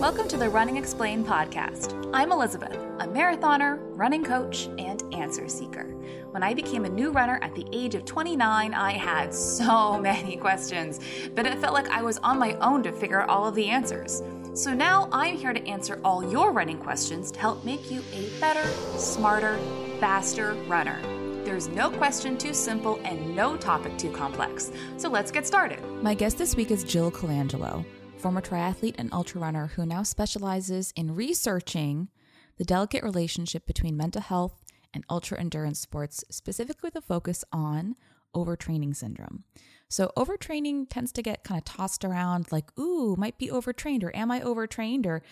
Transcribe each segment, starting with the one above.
Welcome to the Running Explained podcast. I'm Elizabeth, a marathoner, running coach, and answer seeker. When I became a new runner at the age of 29, I had so many questions, but it felt like I was on my own to figure out all of the answers. So now I'm here to answer all your running questions to help make you a better, smarter, faster runner. There's no question too simple and no topic too complex. So let's get started. My guest this week is Jill Colangelo former triathlete and ultra runner who now specializes in researching the delicate relationship between mental health and ultra endurance sports, specifically with a focus on overtraining syndrome. So, overtraining tends to get kind of tossed around like, ooh, might be overtrained, or am I overtrained, or,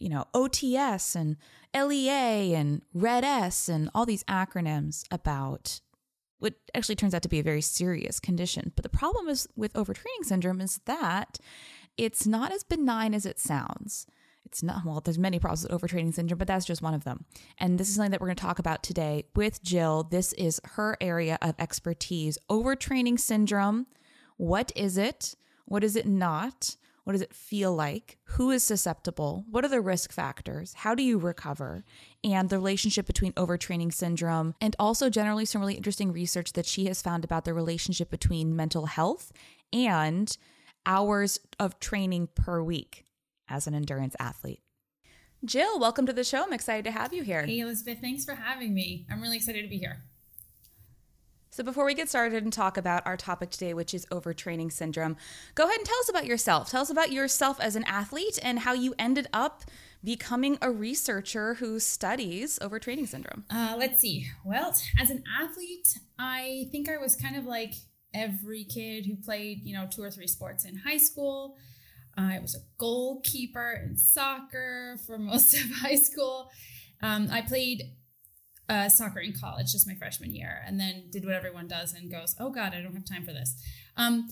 you know, OTS and LEA and RED S and all these acronyms about what actually turns out to be a very serious condition. But the problem is with overtraining syndrome is that it's not as benign as it sounds. It's not, well, there's many problems with overtraining syndrome, but that's just one of them. And this is something that we're going to talk about today with Jill. This is her area of expertise. Overtraining syndrome. What is it? What is it not? What does it feel like? Who is susceptible? What are the risk factors? How do you recover? And the relationship between overtraining syndrome, and also generally some really interesting research that she has found about the relationship between mental health and hours of training per week as an endurance athlete. Jill, welcome to the show. I'm excited to have you here. Hey, Elizabeth, thanks for having me. I'm really excited to be here. So, before we get started and talk about our topic today, which is overtraining syndrome, go ahead and tell us about yourself. Tell us about yourself as an athlete and how you ended up becoming a researcher who studies overtraining syndrome. Uh, let's see. Well, as an athlete, I think I was kind of like every kid who played, you know, two or three sports in high school. I was a goalkeeper in soccer for most of high school. Um, I played uh, soccer in college, just my freshman year, and then did what everyone does and goes, "Oh God, I don't have time for this." Um,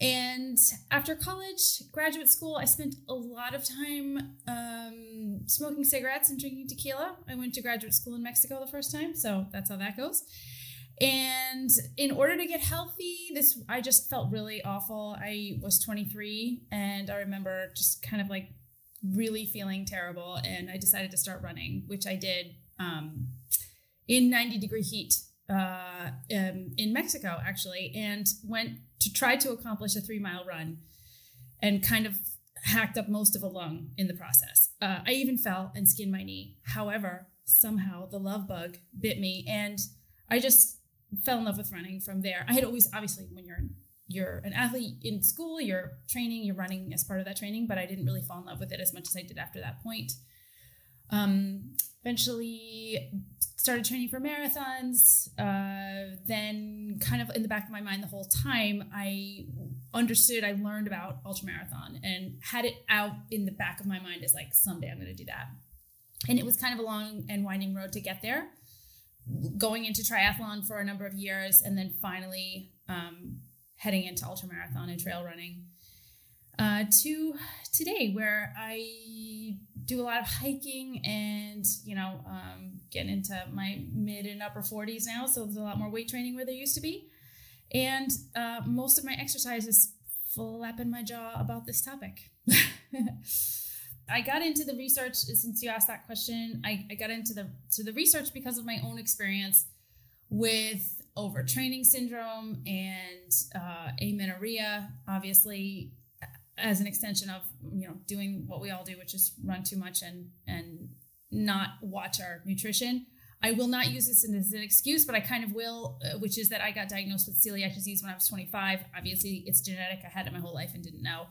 and after college, graduate school, I spent a lot of time um, smoking cigarettes and drinking tequila. I went to graduate school in Mexico the first time, so that's how that goes. And in order to get healthy, this I just felt really awful. I was 23 and I remember just kind of like really feeling terrible and I decided to start running, which I did um, in 90 degree heat uh, um, in Mexico actually, and went to try to accomplish a three mile run and kind of hacked up most of a lung in the process. Uh, I even fell and skinned my knee. However, somehow the love bug bit me and I just fell in love with running from there. I had always, obviously, when you're you're an athlete in school, you're training, you're running as part of that training, but I didn't really fall in love with it as much as I did after that point. Um, eventually started training for marathons. Uh, then, kind of in the back of my mind the whole time, I understood, I learned about ultramarathon and had it out in the back of my mind as like, someday I'm going to do that. And it was kind of a long and winding road to get there going into triathlon for a number of years and then finally um, heading into ultramarathon and trail running. Uh, to today where i do a lot of hiking and you know um, getting into my mid and upper 40s now so there's a lot more weight training where there used to be. And uh, most of my exercise is flapping my jaw about this topic I got into the research since you asked that question. I, I got into the to the research because of my own experience with overtraining syndrome and uh, amenorrhea, obviously as an extension of you know doing what we all do, which is run too much and and not watch our nutrition. I will not use this as an excuse, but I kind of will, uh, which is that I got diagnosed with celiac disease when I was 25. Obviously, it's genetic. I had it my whole life and didn't know.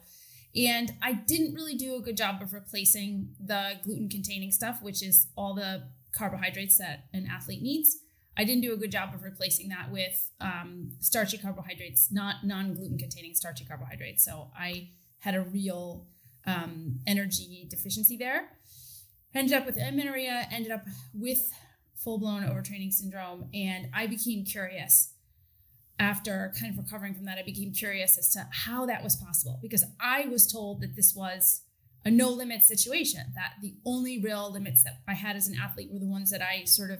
And I didn't really do a good job of replacing the gluten containing stuff, which is all the carbohydrates that an athlete needs. I didn't do a good job of replacing that with um, starchy carbohydrates, not non gluten containing starchy carbohydrates. So I had a real um, energy deficiency there. Ended up with amenorrhea, ended up with full blown overtraining syndrome, and I became curious after kind of recovering from that, I became curious as to how that was possible because I was told that this was a no limit situation, that the only real limits that I had as an athlete were the ones that I sort of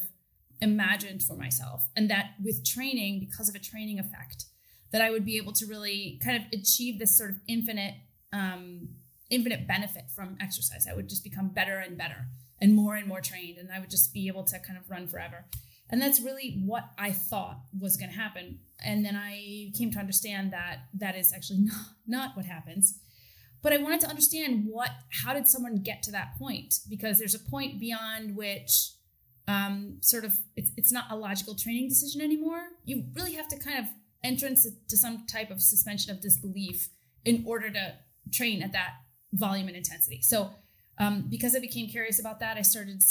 imagined for myself. And that with training, because of a training effect, that I would be able to really kind of achieve this sort of infinite, um, infinite benefit from exercise. I would just become better and better and more and more trained, and I would just be able to kind of run forever. And that's really what I thought was going to happen. And then I came to understand that that is actually not, not what happens. But I wanted to understand what, how did someone get to that point? Because there's a point beyond which um, sort of it's, it's not a logical training decision anymore. You really have to kind of entrance to some type of suspension of disbelief in order to train at that volume and intensity. So um, because I became curious about that, I started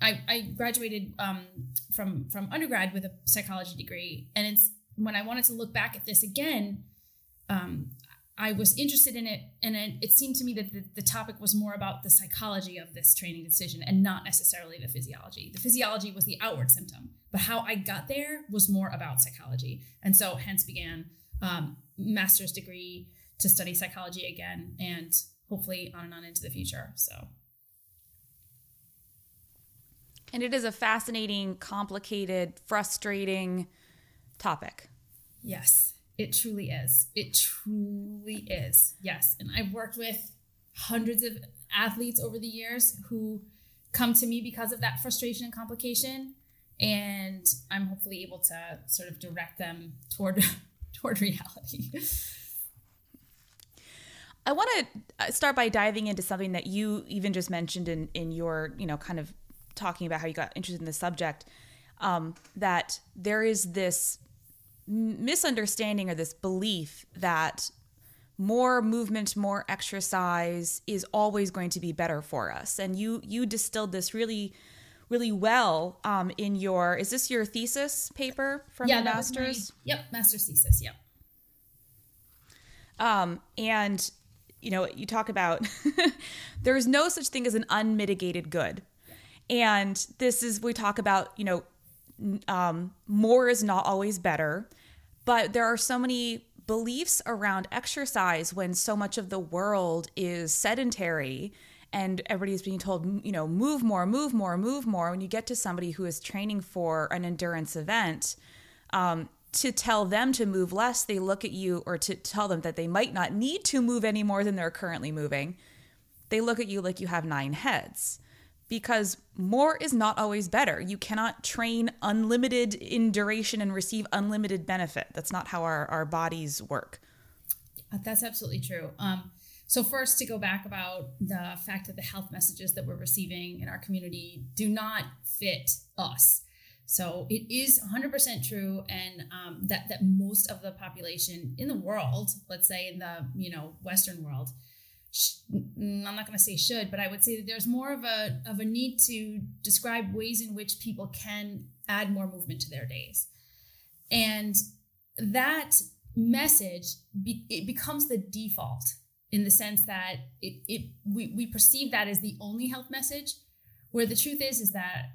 I, I graduated um, from from undergrad with a psychology degree, and it's when I wanted to look back at this again, um, I was interested in it, and it, it seemed to me that the, the, topic was more about the psychology of this training decision and not necessarily the physiology. The physiology was the outward symptom, but how I got there was more about psychology, and so hence began um, master's degree to study psychology again, and hopefully on and on into the future. So. And it is a fascinating, complicated, frustrating topic. Yes, it truly is. It truly is. Yes. And I've worked with hundreds of athletes over the years who come to me because of that frustration and complication. And I'm hopefully able to sort of direct them toward toward reality. I want to uh, start by diving into something that you even just mentioned in in your, you know, kind of talking about how you got interested in the subject, um, that there is this misunderstanding or this belief that more movement, more exercise is always going to be better for us. And you you distilled this really really well um, in your is this your thesis paper from yeah, your master's? My, yep, master's thesis. Yep. Um, and you know, you talk about there is no such thing as an unmitigated good. And this is, we talk about, you know, um, more is not always better, but there are so many beliefs around exercise when so much of the world is sedentary and everybody's being told, you know, move more, move more, move more. When you get to somebody who is training for an endurance event, um, to tell them to move less, they look at you, or to tell them that they might not need to move any more than they're currently moving, they look at you like you have nine heads because more is not always better. You cannot train unlimited in duration and receive unlimited benefit. That's not how our, our bodies work. Uh, that's absolutely true. Um, so, first, to go back about the fact that the health messages that we're receiving in our community do not fit us. So, it is 100% true, and um, that that most of the population in the world, let's say in the you know Western world, I'm not going to say should, but I would say that there's more of a of a need to describe ways in which people can add more movement to their days, and that message be, it becomes the default in the sense that it, it we, we perceive that as the only health message, where the truth is is that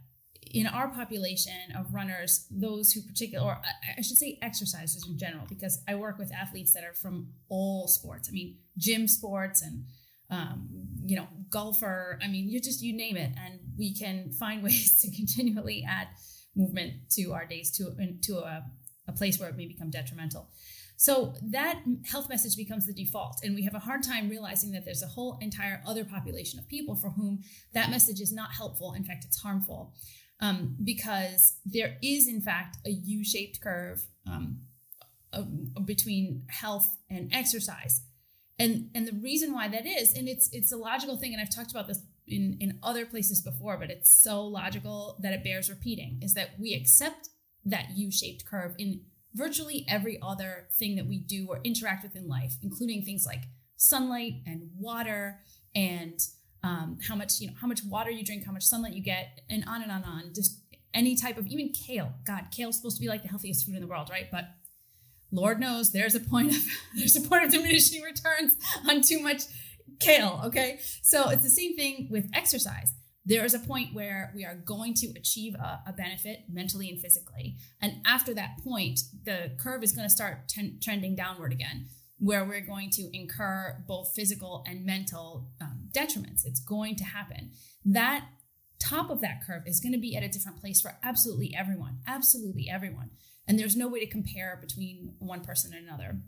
in our population of runners, those who particular, or I should say exercisers in general, because I work with athletes that are from all sports. I mean, gym sports and, um, you know, golfer. I mean, you just, you name it. And we can find ways to continually add movement to our days to, to a, a place where it may become detrimental. So that health message becomes the default. And we have a hard time realizing that there's a whole entire other population of people for whom that message is not helpful. In fact, it's harmful um, because there is, in fact, a U shaped curve um, between health and exercise. And, and the reason why that is, and it's it's a logical thing, and I've talked about this in, in other places before, but it's so logical that it bears repeating, is that we accept that U-shaped curve in virtually every other thing that we do or interact with in life, including things like sunlight and water and um, how much you know how much water you drink how much sunlight you get and on and on and on. Just any type of even kale. God kale's supposed to be like the healthiest food in the world right? But lord knows there's a point of there's a point of diminishing returns on too much kale okay? So it's the same thing with exercise. There is a point where we are going to achieve a, a benefit mentally and physically. And after that point the curve is going to start trending downward again where we're going to incur both physical and mental um, detriments. It's going to happen. That top of that curve is going to be at a different place for absolutely everyone, absolutely everyone. And there's no way to compare between one person and another.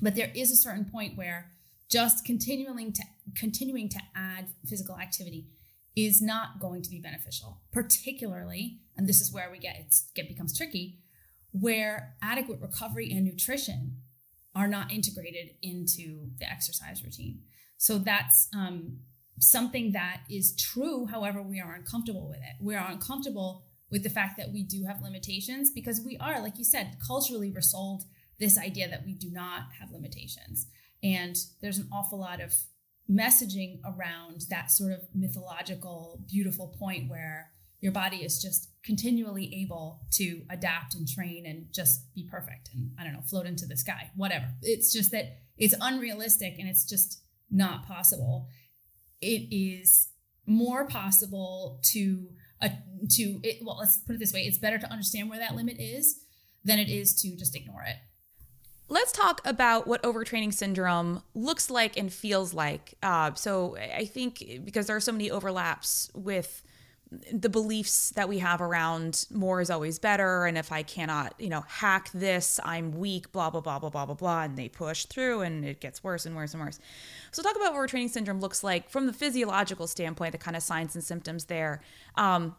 But there is a certain point where just continuing to continuing to add physical activity is not going to be beneficial, particularly, and this is where we get it get becomes tricky, where adequate recovery and nutrition are not integrated into the exercise routine. So that's um, something that is true. However, we are uncomfortable with it. We are uncomfortable with the fact that we do have limitations because we are, like you said, culturally we're sold this idea that we do not have limitations. And there's an awful lot of messaging around that sort of mythological, beautiful point where your body is just continually able to adapt and train and just be perfect and I don't know, float into the sky, whatever. It's just that it's unrealistic and it's just not possible. It is more possible to uh, to it, well, let's put it this way: it's better to understand where that limit is than it is to just ignore it. Let's talk about what overtraining syndrome looks like and feels like. Uh, so, I think because there are so many overlaps with the beliefs that we have around more is always better and if i cannot you know hack this i'm weak blah blah blah blah blah blah blah and they push through and it gets worse and worse and worse. So talk about what overtraining syndrome looks like from the physiological standpoint the kind of signs and symptoms there. Um,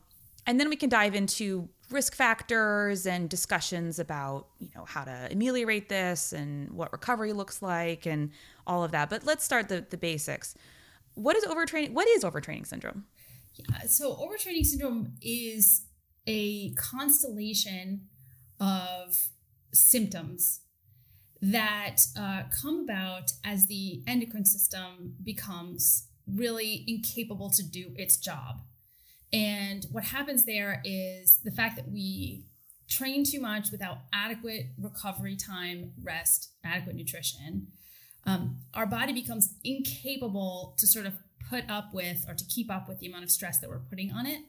and then we can dive into risk factors and discussions about you know how to ameliorate this and what recovery looks like and all of that. But let's start the, the basics. What is overtraining what is overtraining syndrome so overtraining syndrome is a constellation of symptoms that uh, come about as the endocrine system becomes really incapable to do its job. And what happens there is the fact that we train too much without adequate recovery time, rest, adequate nutrition. Um, our body becomes incapable to sort of put up with or to keep up with the amount of stress that we're putting on it.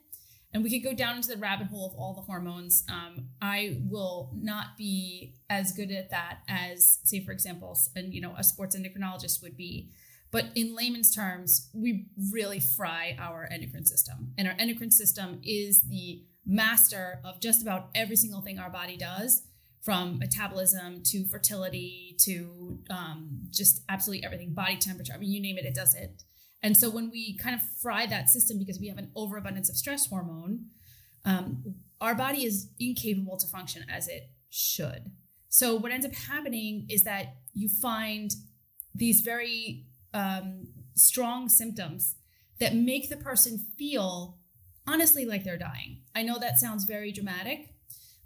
And we could go down into the rabbit hole of all the hormones. Um, I will not be as good at that as, say, for example, and you know, a sports endocrinologist would be. But in layman's terms, we really fry our endocrine system, and our endocrine system is the master of just about every single thing our body does, from metabolism to fertility to um, just absolutely everything, body temperature. I mean, you name it, it does it. And so when we kind of fry that system because we have an overabundance of stress hormone, um, our body is incapable to function as it should. So what ends up happening is that you find these very um, strong symptoms that make the person feel honestly like they're dying. I know that sounds very dramatic,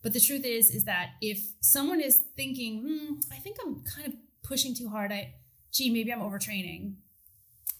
but the truth is is that if someone is thinking, hmm, I think I'm kind of pushing too hard, I gee, maybe I'm overtraining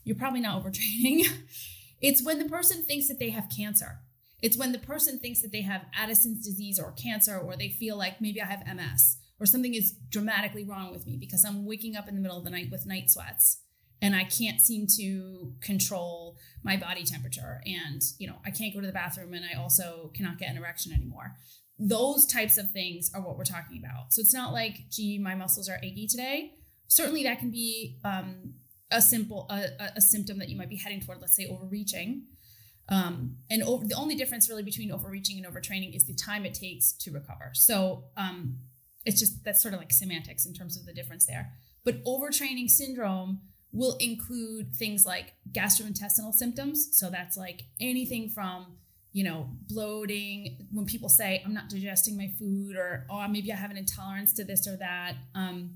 you're probably not overtraining. it's when the person thinks that they have cancer. It's when the person thinks that they have Addison's disease or cancer, or they feel like maybe I have MS or something is dramatically wrong with me because I'm waking up in the middle of the night with night sweats and I can't seem to control my body temperature. And, you know, I can't go to the bathroom and I also cannot get an erection anymore. Those types of things are what we're talking about. So it's not like, gee, my muscles are achy today. Certainly that can be um, a simple a, a symptom that you might be heading toward let's say overreaching. Um, and over, the only difference really between overreaching and overtraining is the time it takes to recover. So um, it's just that's sort of like semantics in terms of the difference there. But overtraining syndrome will include things like gastrointestinal symptoms. So that's like anything from you know bloating when people say i'm not digesting my food or oh maybe i have an intolerance to this or that um,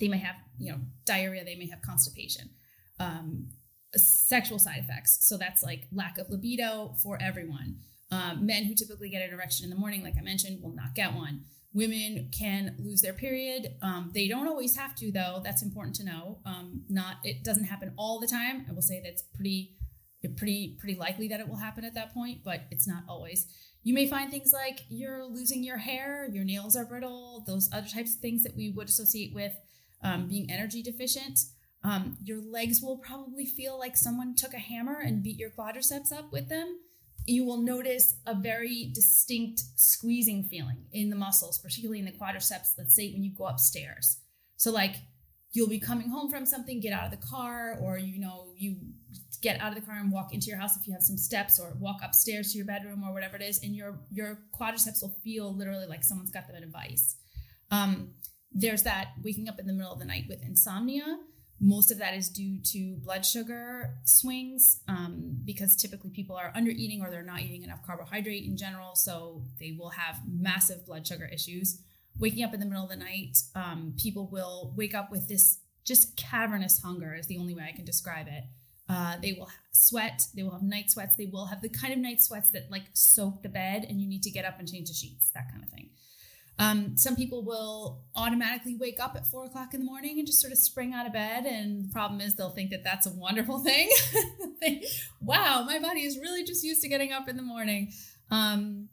they may have you know diarrhea they may have constipation um, sexual side effects. So that's like lack of libido for everyone. Um, men who typically get an erection in the morning like i mentioned will not get one. Women can lose their period. Um, they don't always have to though. That's important to know. Um, not it doesn't happen all the time. I will say that's pretty pretty pretty likely that it will happen at that point but it's not always. You may find things like you're losing your hair your nails are brittle those other types of things that we would associate with um, being energy deficient. Um, your legs will probably feel like someone took a hammer and beat your quadriceps up with them. You will notice a very distinct squeezing feeling in the muscles, particularly in the quadriceps, let's say when you go upstairs. So, like, you'll be coming home from something, get out of the car, or you know, you get out of the car and walk into your house if you have some steps, or walk upstairs to your bedroom or whatever it is, and your your quadriceps will feel literally like someone's got them in a vice. Um, there's that waking up in the middle of the night with insomnia, Most of that is due to blood sugar swings um, because typically people are under eating or they're not eating enough carbohydrate in general. So they will have massive blood sugar issues. Waking up in the middle of the night, um, people will wake up with this just cavernous hunger, is the only way I can describe it. Uh, they will sweat. They will have night sweats. They will have the kind of night sweats that like soak the bed and you need to get up and change the sheets, that kind of thing. Um, some people will automatically wake up at four o'clock in the morning and just sort of spring out of bed. And the problem is they'll think that that's a wonderful thing. wow, my body is really just used to getting up in the morning. Um,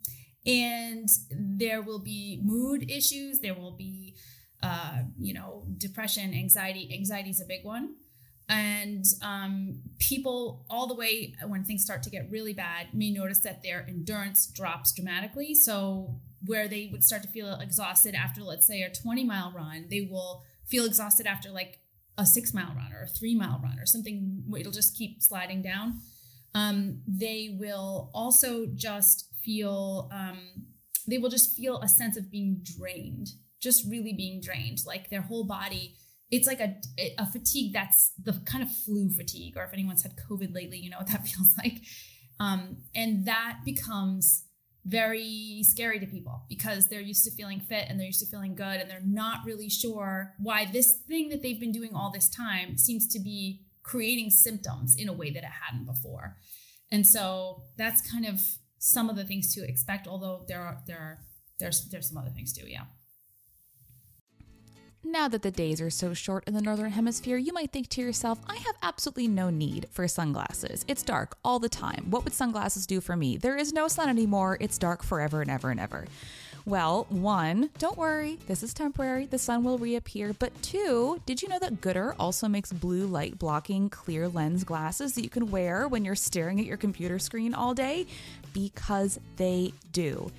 and there will be mood issues. There will be, uh, you know, depression, anxiety. Anxiety is a big one. And um, people, all the way when things start to get really bad, may notice that their endurance drops dramatically. So where they would start to feel exhausted after, let's say, a 20 mile run, they will feel exhausted after like a six mile run or a three mile run or something. It'll just keep sliding down. Um, they will also just feel, um, they will just feel a sense of being drained, just really being drained. Like their whole body, it's like a, a fatigue that's the kind of flu fatigue, or if anyone's had COVID lately, you know what that feels like. Um, and that becomes very scary to people because they're used to feeling fit and they're used to feeling good and they're not really sure why this thing that they've been doing all this time seems to be creating symptoms in a way that it hadn't before. And so that's kind of some of the things to expect although there are there are there's there's some other things too, yeah. Now that the days are so short in the Northern Hemisphere, you might think to yourself, I have absolutely no need for sunglasses. It's dark all the time. What would sunglasses do for me? There is no sun anymore. It's dark forever and ever and ever. Well, one, don't worry, this is temporary. The sun will reappear. But two, did you know that Goodr also makes blue light blocking clear lens glasses that you can wear when you're staring at your computer screen all day? Because they do.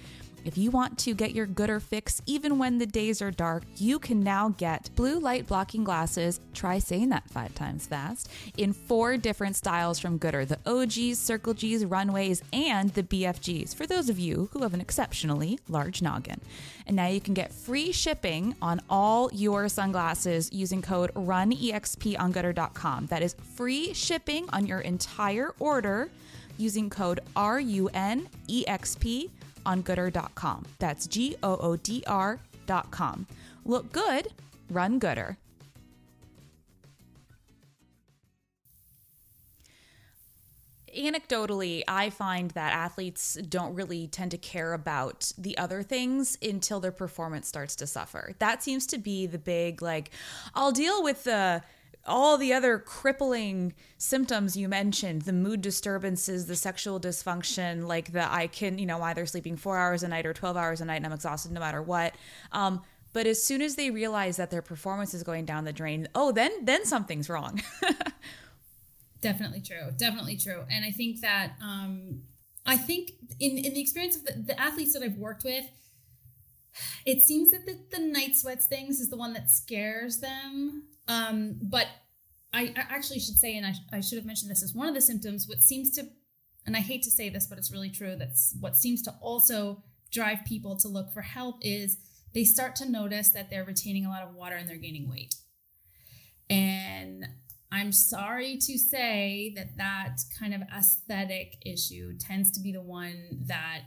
If you want to get your Goodr fix even when the days are dark, you can now get blue light blocking glasses. Try saying that five times fast in four different styles from Goodr the OGs, Circle Gs, Runways, and the BFGs for those of you who have an exceptionally large noggin. And now you can get free shipping on all your sunglasses using code RUNEXP on Goodr.com. That is free shipping on your entire order using code RUNEXP on goodr.com. That's G O O D R.com. Look good, run gooder. Anecdotally, I find that athletes don't really tend to care about the other things until their performance starts to suffer. That seems to be the big, like, I'll deal with the all the other crippling symptoms you mentioned the mood disturbances the sexual dysfunction like the i can you know either sleeping four hours a night or 12 hours a night and i'm exhausted no matter what. Um, but as soon as they realize that their performance is going down the drain oh then then something's wrong. Definitely true. Definitely true. And i think that um, i think in in the experience of the, the athletes that i've worked with it seems that the, the night sweats things is the one that scares them um, but I, I, actually should say, and I, I should have mentioned this as one of the symptoms, what seems to, and I hate to say this, but it's really true, that's what seems to also drive people to look for help is they start to notice that they're retaining a lot of water and they're gaining weight. And I'm sorry to say that that kind of aesthetic issue tends to be the one that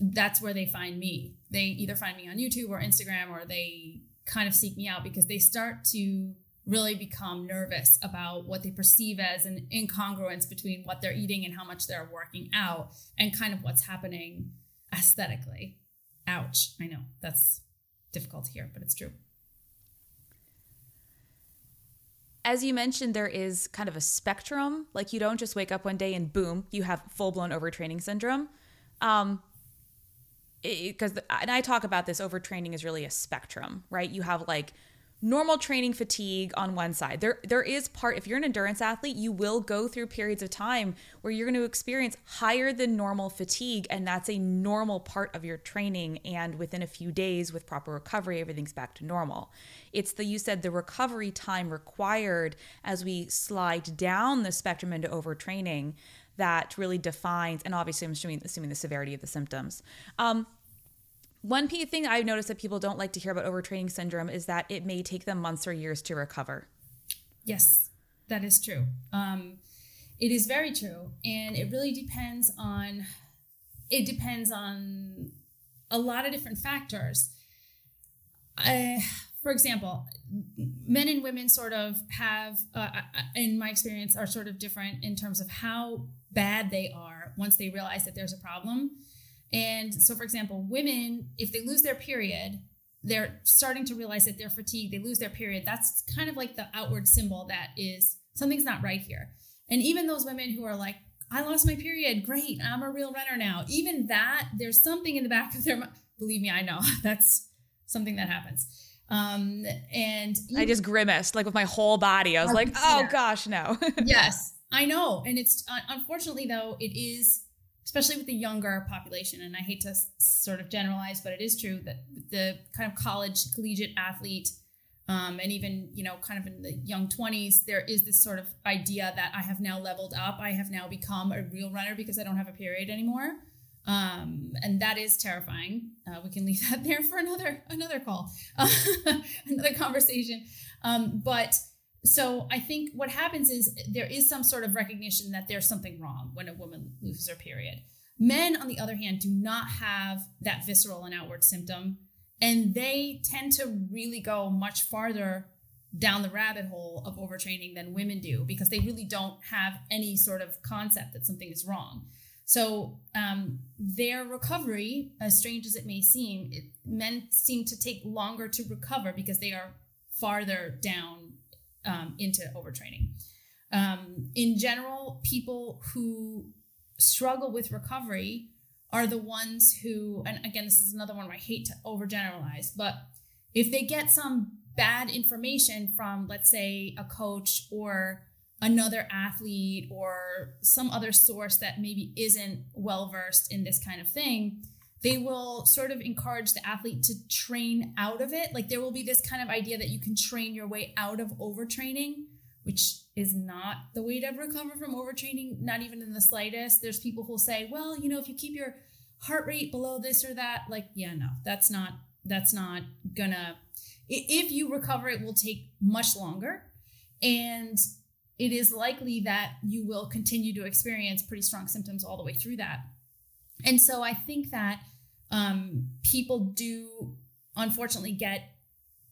that's where they find me. They either find me on YouTube or Instagram or they kind of seek me out because they start to really become nervous about what they perceive as an incongruence between what they're eating and how much they're working out and kind of what's happening aesthetically. Ouch. I know that's difficult to hear, but it's true. As you mentioned, there is kind of a spectrum. Like you don't just wake up one day and boom, you have full blown overtraining syndrome. Um, because and I talk about this overtraining is really a spectrum, right? You have like normal training fatigue on one side. There there is part if you're an endurance athlete, you will go through periods of time where you're going to experience higher than normal fatigue and that's a normal part of your training and within a few days with proper recovery everything's back to normal. It's the you said the recovery time required as we slide down the spectrum into overtraining that really defines, and obviously I'm assuming, assuming the severity of the symptoms. Um, one thing I've noticed that people don't like to hear about overtraining syndrome is that it may take them months or years to recover. Yes, that is true. Um, it is very true, and it really depends on. It depends on a lot of different factors. Uh, for example, men and women sort of have, uh, in my experience, are sort of different in terms of how bad they are once they realize that there's a problem. And so, for example, women, if they lose their period, they're starting to realize that they're fatigued, they lose their period. That's kind of like the outward symbol that is something's not right here. And even those women who are like, I lost my period, great, I'm a real runner now. Even that, there's something in the back of their mind. Believe me, I know that's something that happens. Um, and I just grimaced like with my whole body. I was like, oh yeah. gosh, no. yes, I know. And it's uh, unfortunately though, it is especially with the younger population. And I hate to sort of generalize, but it is true that the kind of college, collegiate athlete, um, and even you know, kind of in the young twenties, there is this sort of idea that I have now leveled up. I have now become a real runner because I don't have a period anymore, um, and that is terrifying. Uh, we can leave that there for another another call, another conversation. Um, but so I think what happens is there is some sort of recognition that there's something wrong when a woman loses her period. Men, on the other hand, do not have that visceral and outward symptom, and they tend to really go much farther down the rabbit hole of overtraining than women do because they really don't have any sort of concept that something is wrong. So um, their recovery, as strange as it may seem, it, men seem to take longer to recover because they are farther down um, into overtraining. Um, in general, people who struggle with recovery are the ones who, and again, this is another one where I hate to overgeneralize, but if they get some bad information from, let's say, a coach or another athlete or some other source that maybe isn't well versed in this kind of thing, they will sort of encourage the athlete to train out of it. Like there will be this kind of idea that you can train your way out of overtraining, which is not the way to recover from overtraining, not even in the slightest. There's people who'll say, well, you know, if you keep your heart rate below this or that, like, yeah, no, that's not, that's not gonna, if you recover, it will take much longer. And it is likely that you will continue to experience pretty strong symptoms all the way through that. And so I think that um, people do unfortunately get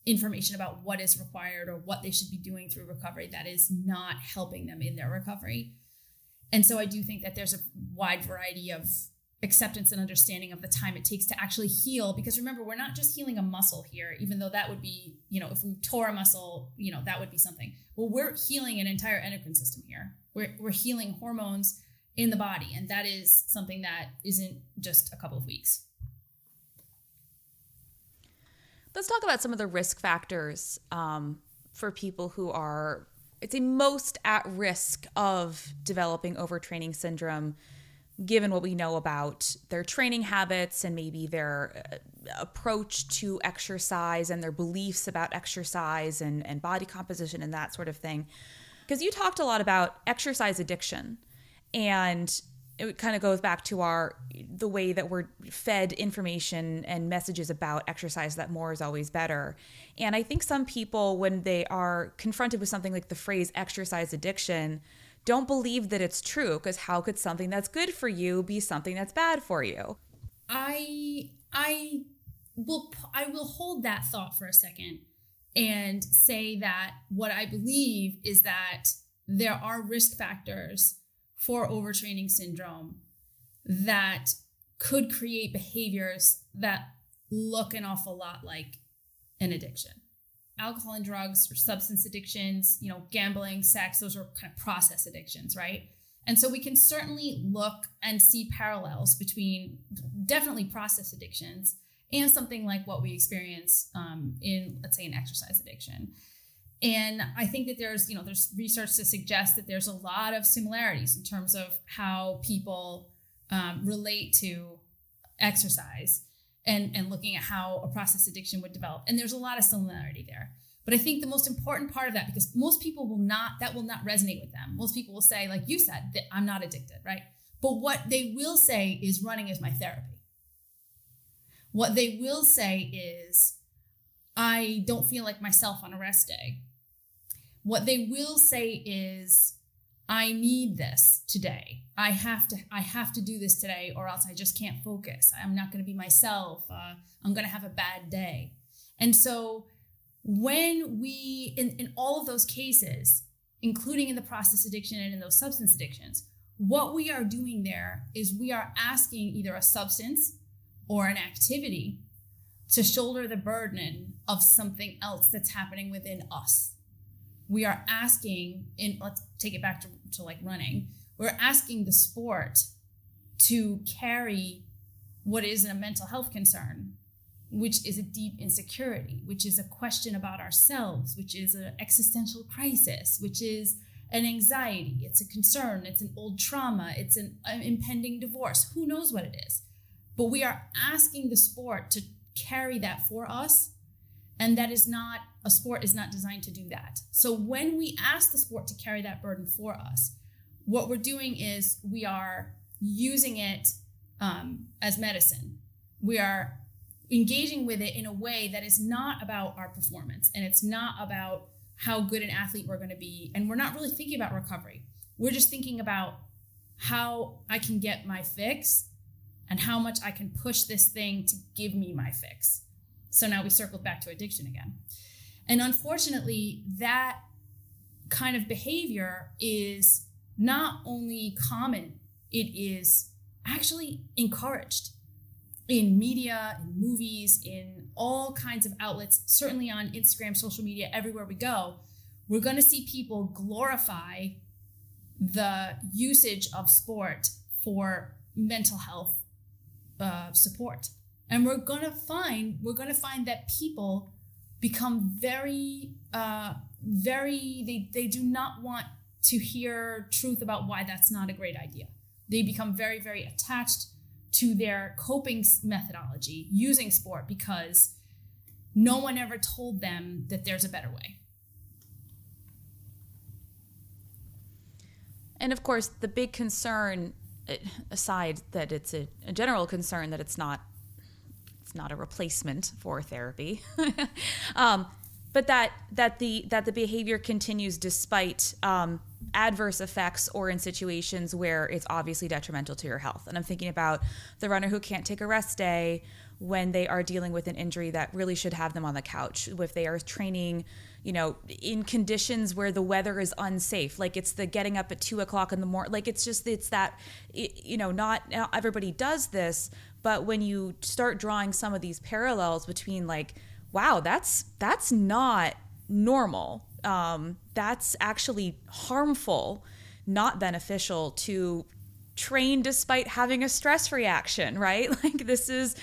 information about what is required or what they should be doing through recovery that is not helping them in their recovery. And so I do think that there's a wide variety of acceptance and understanding of the time it takes to actually heal because remember we're not just healing a muscle here even though that would be you know if we tore a muscle you know that would be something. Well we're healing an entire endocrine system here. We're, we're healing hormones in the body and that is something that isn't just a couple of weeks Let's talk about some of the risk factors um, for people who are, it's a most at risk of developing overtraining syndrome, given what we know about their training habits and maybe their uh, approach to exercise and their beliefs about exercise and, and body composition and that sort of thing. Because you talked a lot about exercise addiction and it kind of goes back to our the way that we're fed information and messages about exercise that more is always better. And i think some people when they are confronted with something like the phrase exercise addiction don't believe that it's true because how could something that's good for you be something that's bad for you? I i will i will hold that thought for a second and say that what i believe is that there are risk factors for overtraining syndrome that could create behaviors that look an awful lot like an addiction. Alcohol and drugs or substance addictions, you know, gambling, sex, those are kind of process addictions, right? And so we can certainly look and see parallels between definitely process addictions and something like what we experience um, in, let's say, an exercise addiction. And I think that there's, you know, there's research to suggest that there's a lot of similarities in terms of how people um, relate to exercise and, and looking at how a process addiction would develop. And there's a lot of similarity there. But I think the most important part of that, because most people will not, that will not resonate with them. Most people will say, like you said, that I'm not addicted, right? But what they will say is running is my therapy. What they will say is, I don't feel like myself on a rest day What they will say is, I need this today. I have to I have to do this today or else I just can't focus. I'm not going to be myself. Uh, I'm going to have a bad day. And so when we in, in all of those cases, including in the process addiction and in those substance addictions, what we are doing there is we are asking either a substance or an activity to shoulder the burden of something else that's happening within us. We are asking, in let's take it back to, to like running, we're asking the sport to carry what is a mental health concern, which is a deep insecurity, which is a question about ourselves, which is an existential crisis, which is an anxiety, it's a concern, it's an old trauma, it's an, an impending divorce. Who knows what it is? But we are asking the sport to carry that for us. And that is not, a sport is not designed to do that. So when we ask the sport to carry that burden for us, what we're doing is we are using it um, as medicine. We are engaging with it in a way that is not about our performance and it's not about how good an athlete we're going to be. And we're not really thinking about recovery. We're just thinking about how I can get my fix and how much I can push this thing to give me my fix. So now we circled back to addiction again. And unfortunately, that kind of behavior is not only common, it is actually encouraged in media, in movies, in all kinds of outlets, certainly on Instagram, social media, everywhere we go. We're going to see people glorify the usage of sport for mental health uh, support and we're gonna find we're gonna find that people become very uh, very they, they do not want to hear truth about why that's not a great idea. They become very very attached to their coping methodology using sport because no one ever told them that there's a better way. And of course the big concern aside that it's a, a general concern that it's not it's not a replacement for therapy um, but that that the that the behavior continues despite um, adverse effects or in situations where it's obviously detrimental to your health and i'm thinking about the runner who can't take a rest day when they are dealing with an injury that really should have them on the couch if they are training you know, in conditions where the weather is unsafe. Like it's the getting up at two o'clock in the morning. Like it's just, it's that, you know, not everybody does this, but when you start drawing some of these parallels between like, wow, that's, that's not normal. Um, that's actually harmful, not beneficial to train despite having a stress reaction, right? Like this is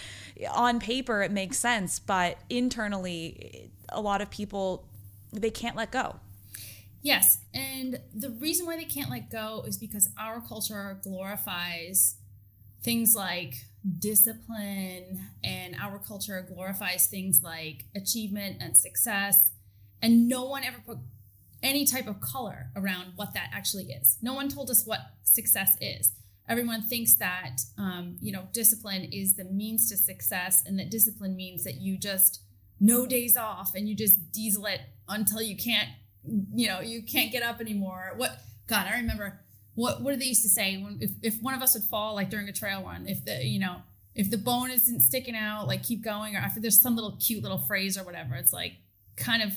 on paper, it makes sense, but internally, a lot of people they can't let go. Yes, and the reason why they can't let go is because our culture glorifies things like discipline and our culture glorifies things like achievement and success. And no one ever put any type of color around what that actually is. No one told us what success is. Everyone thinks that um, you know discipline is the means to success and that discipline means that you just no days off and you just diesel it until you can't you know you can't get up anymore. What god i remember what what did they used to say when if, if one of us would fall like during a trail run if the you know if the bone isn't sticking out like keep going or after there's some little cute little phrase or whatever it's like kind of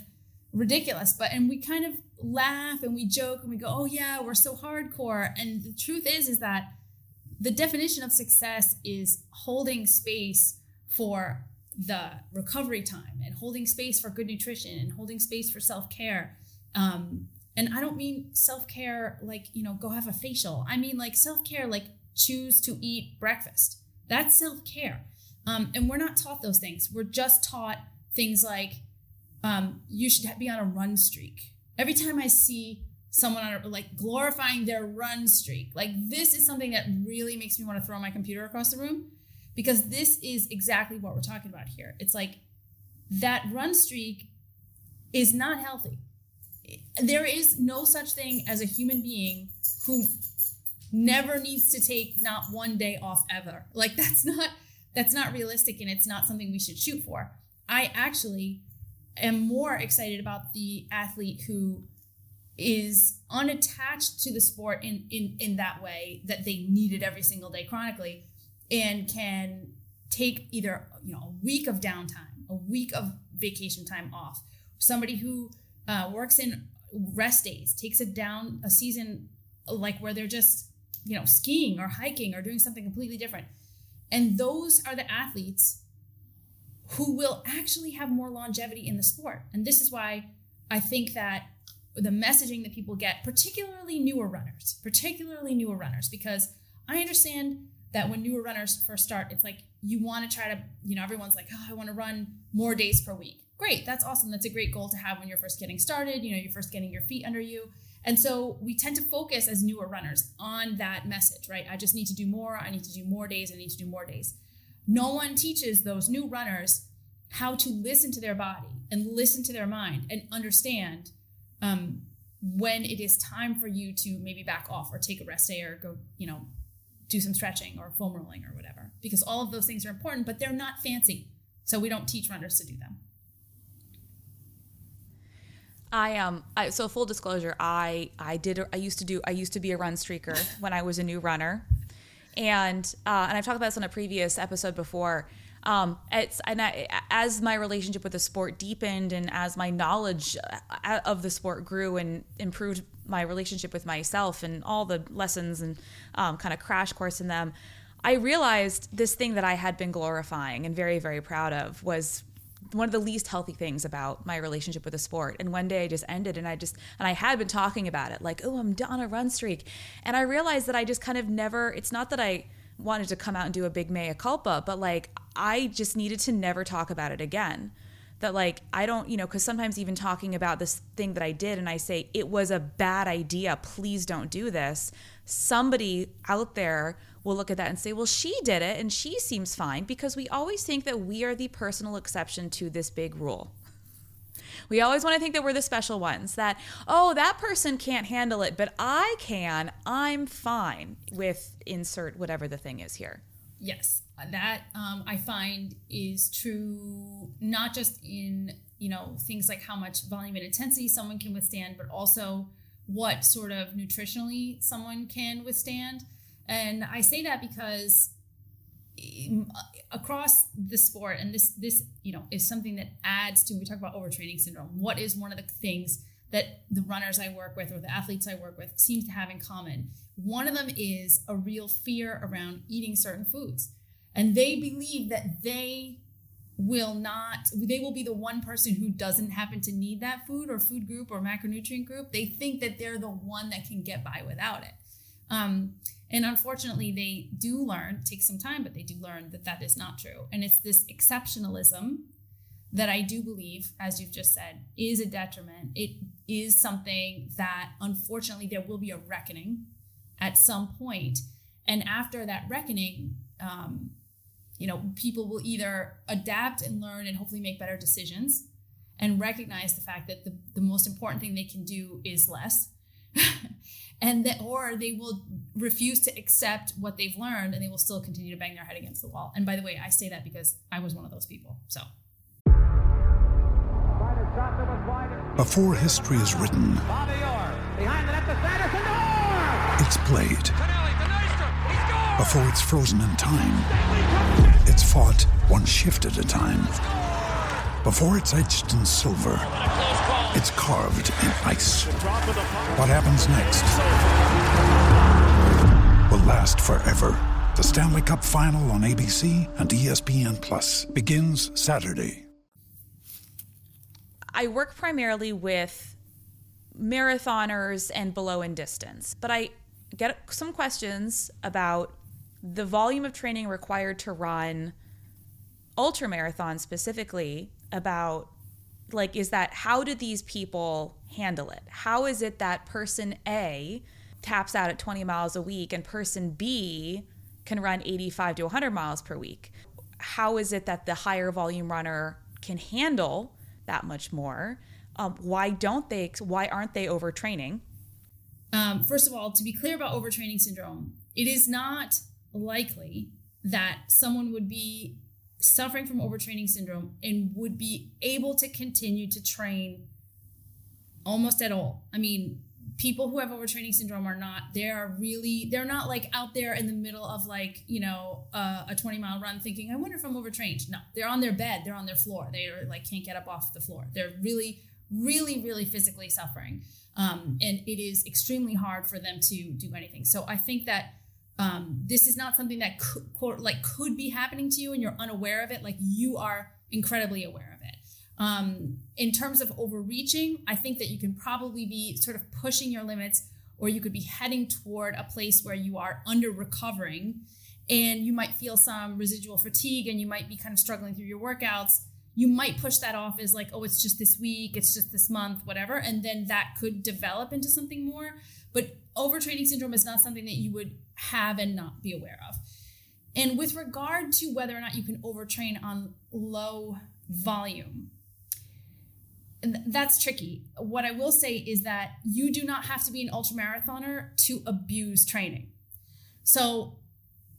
ridiculous but and we kind of laugh and we joke and we go oh yeah we're so hardcore and the truth is is that the definition of success is holding space for the recovery time and holding space for good nutrition and holding space for self care. Um, and I don't mean self care like, you know, go have a facial. I mean like self care, like choose to eat breakfast. That's self care. Um, and we're not taught those things. We're just taught things like um, you should be on a run streak. Every time I see someone on a, like glorifying their run streak, like this is something that really makes me want to throw my computer across the room because this is exactly what we're talking about here. It's like that run streak is not healthy. There is no such thing as a human being who never needs to take not one day off ever. Like that's not that's not realistic and it's not something we should shoot for. I actually am more excited about the athlete who is unattached to the sport in in in that way that they need it every single day chronically and can take either you know a week of downtime a week of vacation time off somebody who uh, works in rest days takes it down a season like where they're just you know skiing or hiking or doing something completely different. And those are the athletes who will actually have more longevity in the sport. And this is why i think that the messaging that people get particularly newer runners particularly newer runners because i understand that when newer runners first start it's like you want to try to you know everyone's like oh i want to run more days per week great that's awesome. That's a great goal to have when you're first getting started you know you're first getting your feet under you. And so we tend to focus as newer runners on that message right? I just need to do more i need to do more days i need to do more days. No one teaches those new runners how to listen to their body and listen to their mind and understand um, when it is time for you to maybe back off or take a rest day or go you know do some stretching or foam rolling or whatever because all of those things are important but they're not fancy. So we don't teach runners to do them I um I, so full disclosure I I did I used to do I used to be a run streaker when I was a new runner, and uh, and I've talked about this on a previous episode before. Um, it's and I, as my relationship with the sport deepened and as my knowledge uh, of the sport grew and improved my relationship with myself and all the lessons and um, kind of crash course in them, I realized this thing that I had been glorifying and very very proud of was one of the least healthy things about my relationship with the sport. And one day I just ended and I just, and I had been talking about it like, oh, I'm on a run streak. And I realized that I just kind of never, it's not that I wanted to come out and do a big mea culpa, but like I just needed to never talk about it again. That like, I don't, you know, because sometimes even talking about this thing that I did and I say, it was a bad idea, please don't do this. Somebody out there will look at that and say, well, she did it and she seems fine because we always think that we are the personal exception to this big rule. We always want to think that we're the special ones, that, oh, that person can't handle it, but I can. I'm fine with insert whatever the thing is here. Yes, that um, I find is true not just in, you know, things like how much volume and intensity someone can withstand, but also what sort of nutritionally someone can withstand. And I say that because across the sport and this this you know is something that adds to we talk about overtraining syndrome. What is one of the things that the runners i work with or the athletes i work with seems to have in common? One of them is a real fear around eating certain foods. And they believe that they will not they will be the one person who doesn't happen to need that food or food group or macronutrient group. They think that they're the one that can get by without it. Um, and unfortunately, they do learn, take some time, but they do learn that that is not true. And it's this exceptionalism that I do believe, as you've just said, is a detriment. It is something that unfortunately there will be a reckoning at some point. And after that reckoning, um, you know, people will either adapt and learn and hopefully make better decisions and recognize the fact that the, the most important thing they can do is less. and that or they will refuse to accept what they've learned and they will still continue to bang their head against the wall. And by the way i say that because i was one of those people so. Before history is written it's played. Before it's frozen in time it's fought one shift at a time before it's etched in silver it's carved in ice. What happens next will last forever. The Stanley Cup Final on ABC and ESPN Plus begins Saturday. I work primarily with marathoners and below in distance, but I get some questions about the volume of training required to run ultra marathon specifically about like is that how do these people handle it? How is it that person A taps out at 20 miles a week and person B can run 85 to 100 miles per week? How is it that the higher volume runner can handle that much more? Um, why don't they? Why aren't they overtraining? Um, first of all, to be clear about overtraining syndrome, it is not likely that someone would be suffering from overtraining syndrome and would be able to continue to train almost at all. I mean, people who have overtraining syndrome are not they are really they're not like out there in the middle of like you know uh, a 20 mile run thinking i wonder if i'm overtrained. No they're on their bed they're on their floor. They are like can't get up off the floor. They're really really really physically suffering. Um, and it is extremely hard for them to do anything. So i think that um, this is not something that could, like could be happening to you and you're unaware of it like you are incredibly aware of it um, in terms of overreaching, I think that you can probably be sort of pushing your limits, or you could be heading toward a place where you are under recovering and you might feel some residual fatigue and you might be kind of struggling through your workouts. You might push that off as like, oh, it's just this week, it's just this month, whatever. And then that could develop into something more. But overtraining syndrome is not something that you would have and not be aware of. And with regard to whether or not you can overtrain on low volume, that's tricky. What I will say is that you do not have to be an ultramarathoner to abuse training. So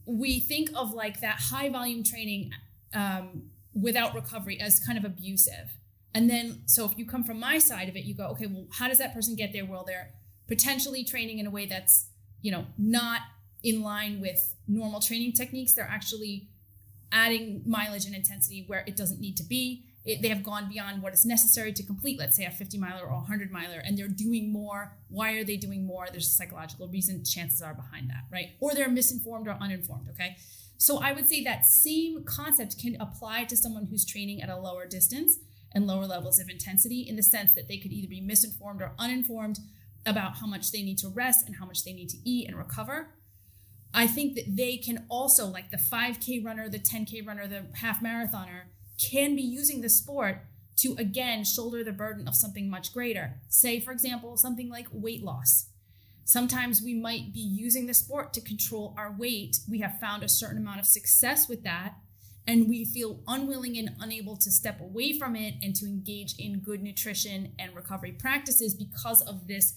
we think of like that high volume training um, without recovery as kind of abusive. And then, so if you come from my side of it, you go, okay, well, how does that person get there? Well, they're potentially training in a way that's, you know, not in line with normal training techniques. They're actually adding mileage and intensity where it doesn't need to be it, they have gone beyond what is necessary to complete, let's say, a 50 miler or a 100 miler, and they're doing more. Why are they doing more? There's a psychological reason, chances are behind that, right? Or they're misinformed or uninformed, okay? So I would say that same concept can apply to someone who's training at a lower distance and lower levels of intensity in the sense that they could either be misinformed or uninformed about how much they need to rest and how much they need to eat and recover. I think that they can also, like the 5K runner, the 10K runner, the half marathoner, can be using the sport to again shoulder the burden of something much greater. Say, for example, something like weight loss. Sometimes we might be using the sport to control our weight. We have found a certain amount of success with that, and we feel unwilling and unable to step away from it and to engage in good nutrition and recovery practices because of this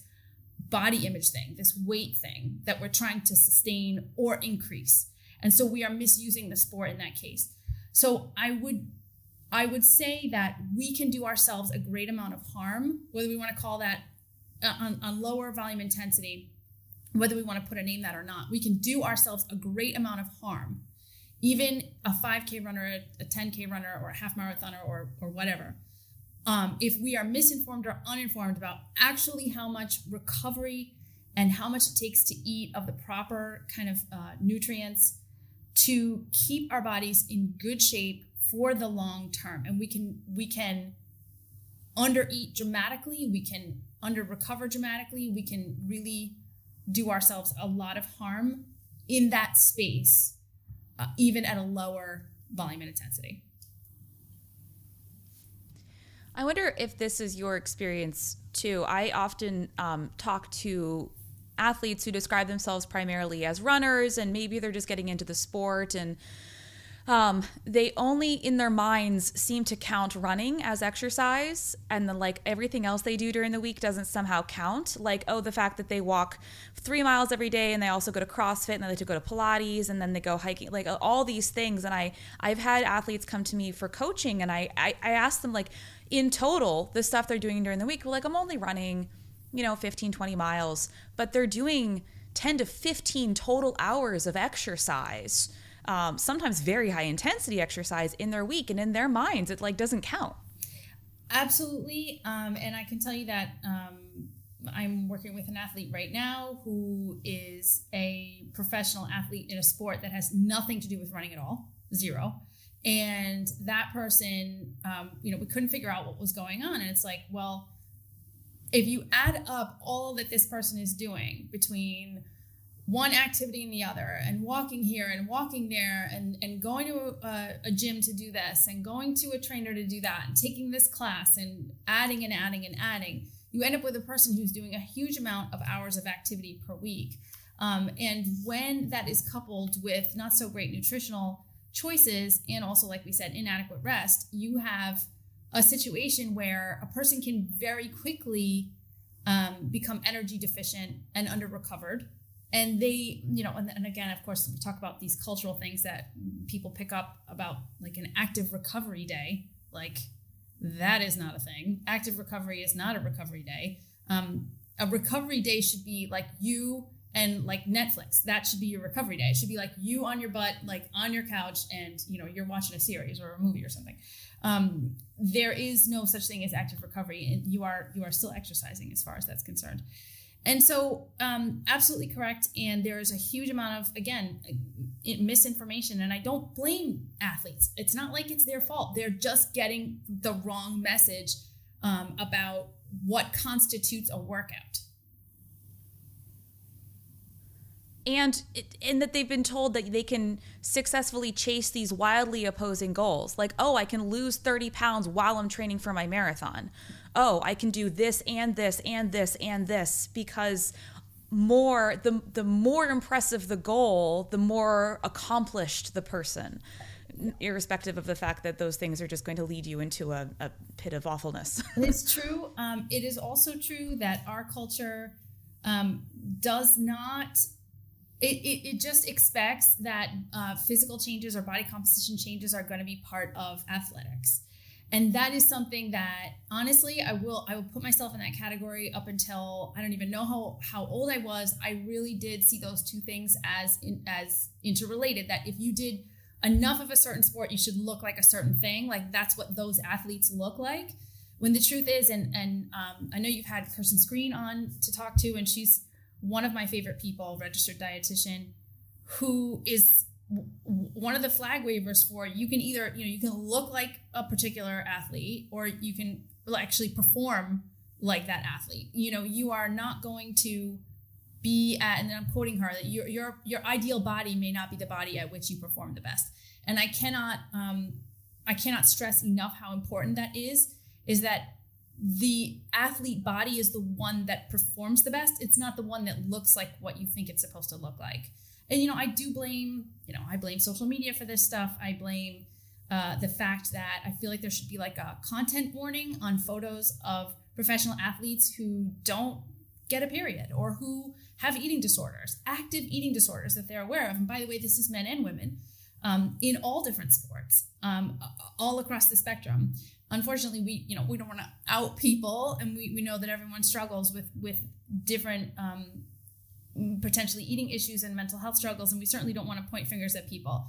body image thing, this weight thing that we're trying to sustain or increase. And so we are misusing the sport in that case. So I would I would say that we can do ourselves a great amount of harm, whether we want to call that on, on lower volume intensity, whether we want to put a name that or not. We can do ourselves a great amount of harm. Even a 5K runner, a 10K runner, or a half marathoner, or, or whatever. Um, if we are misinformed or uninformed about actually how much recovery and how much it takes to eat of the proper kind of uh, nutrients to keep our bodies in good shape for the long term. And we can we can undereat dramatically we can under recover dramatically we can really do ourselves a lot of harm in that space uh, even at a lower volume and intensity i wonder if this is your experience too. I often um, talk to athletes who describe themselves primarily as runners and maybe they're just getting into the sport and um, they only in their minds seem to count running as exercise and then like everything else they do during the week doesn't somehow count. Like oh the fact that they walk three miles every day and they also go to crossfit and then they go to pilates and then they go hiking like all these things. And i i've had athletes come to me for coaching and i i, I ask them like in total the stuff they're doing during the week well, like i'm only running you know 15 20 miles but they're doing 10 to 15 total hours of exercise um, sometimes very high intensity exercise in their week and in their minds. It like doesn't count. Absolutely um, and i can tell you that um, i'm working with an athlete right now who is a professional athlete in a sport that has nothing to do with running at all zero and that person um, you know we couldn't figure out what was going on. And it's like well if you add up all that this person is doing between one activity and the other and walking here and walking there and, and going to a, a, gym to do this and going to a trainer to do that and taking this class and adding and adding and adding you end up with a person who's doing a huge amount of hours of activity per week. Um, and when that is coupled with not so great nutritional choices and also like we said inadequate rest you have a situation where a person can very quickly um, become energy deficient and under recovered. And they you know and, and, again of course we talk about these cultural things that people pick up about like an active recovery day. Like that is not a thing. Active recovery is not a recovery day. Um, a recovery day should be like you and like Netflix. That should be your recovery day. It should be like you on your butt, like on your couch, and you know you're watching a series or a movie or something. Um, there is no such thing as active recovery, and you are you are still exercising as far as that's concerned. And so, um, absolutely correct. And there is a huge amount of, again, misinformation. And I don't blame athletes. It's not like it's their fault. They're just getting the wrong message um, about what constitutes a workout. And and that they've been told that they can successfully chase these wildly opposing goals. Like oh i can lose 30 pounds while i'm training for my marathon. Oh i can do this and this and this and this because more the the more impressive the goal the more accomplished the person irrespective of the fact that those things are just going to lead you into a, a pit of awfulness. It's true um, it is also true that our culture um, does not it, it, it, just expects that uh, physical changes or body composition changes are going to be part of athletics. And that is something that honestly i will i will put myself in that category up until i don't even know how how old i was. I really did see those two things as in, as interrelated that if you did enough of a certain sport you should look like a certain thing. Like that's what those athletes look like. When the truth is and and um, i know you've had kirsten screen on to talk to and she's one of my favorite people, registered dietitian, who is one of the flag wavers for you can either you know you can look like a particular athlete or you can actually perform like that athlete. You know you are not going to be at and i'm quoting her that your your your ideal body may not be the body at which you perform the best. And i cannot um i cannot stress enough how important that is is that the athlete body is the one that performs the best. It's not the one that looks like what you think it's supposed to look like. And you know, I do blame, you know, I blame social media for this stuff. I blame uh, the fact that I feel like there should be like a content warning on photos of professional athletes who don't get a period or who have eating disorders, active eating disorders that they're aware of. And by the way, this is men and women um, in all different sports, um, all across the spectrum unfortunately we you know we don't want to out people and we, we know that everyone struggles with with different um, potentially eating issues and mental health struggles and we certainly don't want to point fingers at people.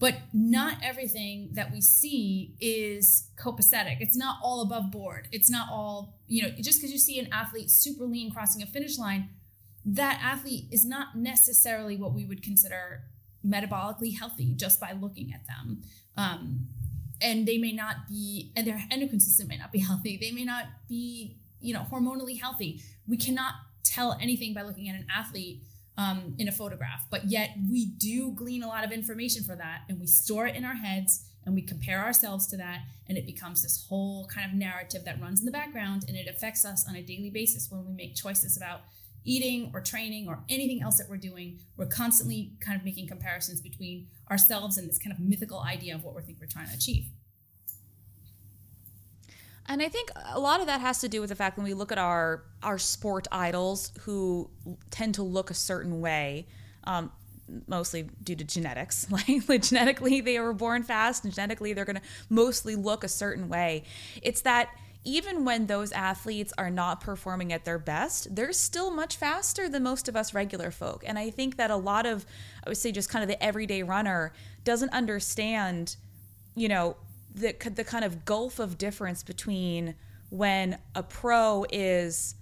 But not everything that we see is copacetic. It's not all above board. It's not all you know just because you see an athlete super lean crossing a finish line that athlete is not necessarily what we would consider metabolically healthy just by looking at them. Um, and they may not be and their endocrine system may not be healthy. They may not be you know hormonally healthy. We cannot tell anything by looking at an athlete um, in a photograph but yet we do glean a lot of information for that and we store it in our heads and we compare ourselves to that and it becomes this whole kind of narrative that runs in the background and it affects us on a daily basis when we make choices about eating or training or anything else that we're doing, we're constantly kind of making comparisons between ourselves and this kind of mythical idea of what we think we're trying to achieve. And I think a lot of that has to do with the fact when we look at our our sport idols who tend to look a certain way, um, mostly due to genetics. Like genetically, they were born fast, and genetically, they're going to mostly look a certain way. It's that even when those athletes are not performing at their best, they're still much faster than most of us regular folk. And I think that a lot of, I would say, just kind of the everyday runner doesn't understand, you know, the, the kind of gulf of difference between when a pro is,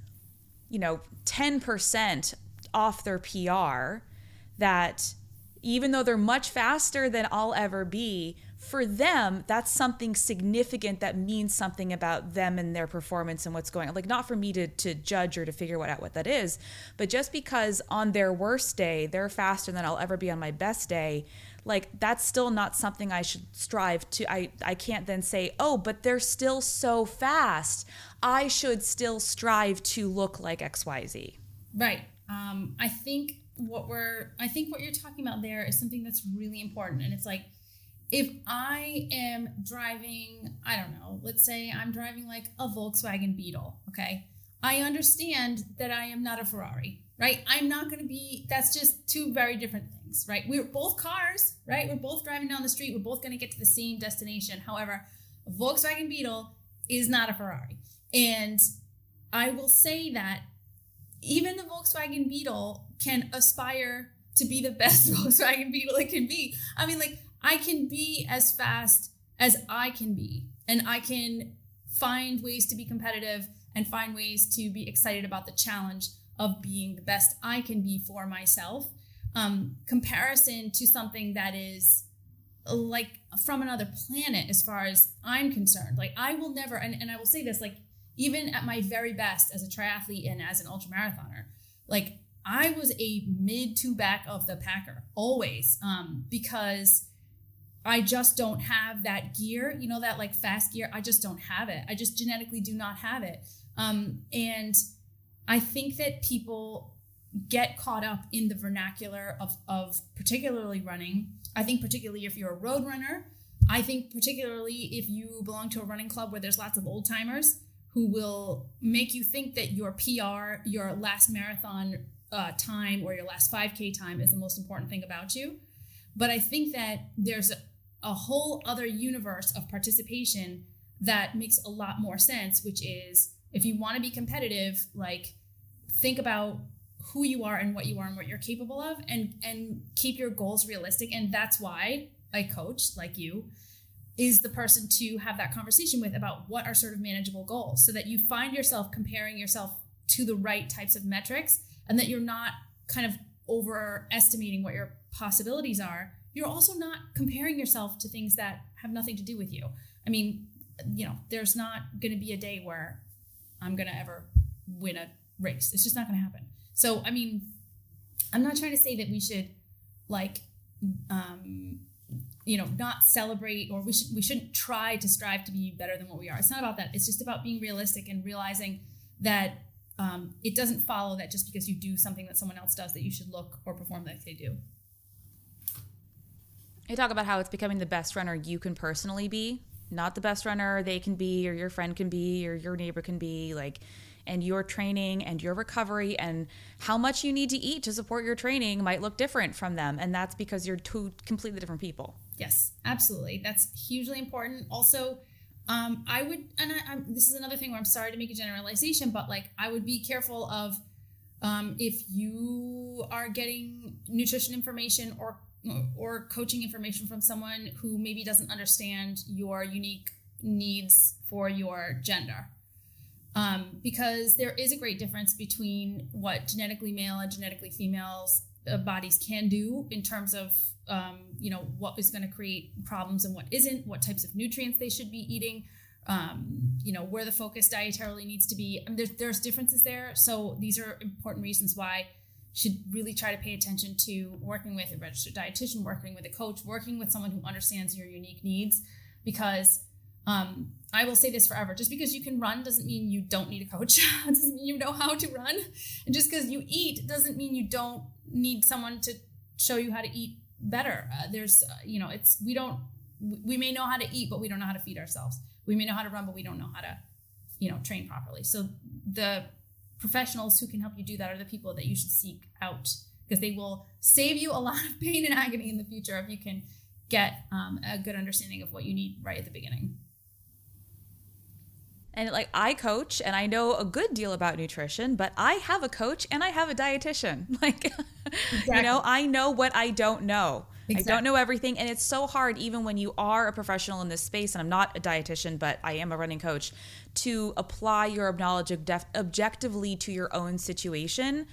you know, 10% off their PR, that even though they're much faster than I'll ever be, for them, that's something significant that means something about them and their performance and what's going on. Like, not for me to, to judge or to figure out what that is, but just because on their worst day, they're faster than I'll ever be on my best day, like, that's still not something I should strive to. I, I can't then say, oh, but they're still so fast. I should still strive to look like XYZ. Right. Um, I think what we're, I think what you're talking about there is something that's really important. And it's like, if I am driving, I don't know, let's say I'm driving like a Volkswagen Beetle, okay? I understand that I am not a Ferrari, right? I'm not going to be, that's just two very different things, right? We're both cars, right? We're both driving down the street. We're both going to get to the same destination. However, a Volkswagen Beetle is not a Ferrari. And I will say that even the Volkswagen Beetle can aspire to be the best Volkswagen Beetle it can be. I mean, like, I can be as fast as I can be, and I can find ways to be competitive and find ways to be excited about the challenge of being the best I can be for myself. Um, comparison to something that is like from another planet as far as I'm concerned. Like I will never, and, and I will say this, like even at my very best as a triathlete and as an ultramarathoner, like I was a mid to back of the packer always, um, because I just don't have that gear, you know, that like fast gear. I just don't have it. I just genetically do not have it. Um, and I think that people get caught up in the vernacular of, of particularly running. I think, particularly if you're a road runner, I think, particularly if you belong to a running club where there's lots of old timers who will make you think that your PR, your last marathon uh, time, or your last 5K time is the most important thing about you. But I think that there's a, whole other universe of participation that makes a lot more sense, which is if you want to be competitive, like think about who you are and what you are and what you're capable of and and keep your goals realistic. And that's why a coach like you is the person to have that conversation with about what are sort of manageable goals so that you find yourself comparing yourself to the right types of metrics and that you're not kind of overestimating what your possibilities are you're also not comparing yourself to things that have nothing to do with you. I mean you know there's not going to be a day where i'm going to ever win a race. It's just not going to happen. So, I mean, I'm not trying to say that we should like um you know not celebrate or we should we shouldn't try to strive to be better than what we are. It's not about that. It's just about being realistic and realizing that um, it doesn't follow that just because you do something that someone else does that you should look or perform like they do I talk about how it's becoming the best runner you can personally be not the best runner they can be or your friend can be or your neighbor can be like and your training and your recovery and how much you need to eat to support your training might look different from them. And that's because you're two completely different people. Yes, absolutely. That's hugely important. Also, um, I would, and I, I'm, this is another thing where I'm sorry to make a generalization, but like I would be careful of um, if you are getting nutrition information or or coaching information from someone who maybe doesn't understand your unique needs for your gender. Um, because there is a great difference between what genetically male and genetically females uh, bodies can do in terms of um, you know what is going to create problems and what isn't what types of nutrients they should be eating um, you know where the focus dietarily needs to be. I mean, there's, there's differences there. So these are important reasons why should really try to pay attention to working with a registered dietitian working with a coach working with someone who understands your unique needs because um, I will say this forever. Just because you can run doesn't mean you don't need a coach. doesn't mean you know how to run. And just because you eat doesn't mean you don't need someone to show you how to eat better. Uh, there's, uh, you know, it's, we don't, we may know how to eat, but we don't know how to feed ourselves. We may know how to run, but we don't know how to, you know, train properly. So the professionals who can help you do that are the people that you should seek out because they will save you a lot of pain and agony in the future if you can get um, a good understanding of what you need right at the beginning. And like I coach and I know a good deal about nutrition, but I have a coach and I have a dietitian. Like exactly. you know, I know what I don't know. Exactly. I don't know everything and it's so hard even when you are a professional in this space and I'm not a dietitian, but I am a running coach to apply your knowledge objectively to your own situation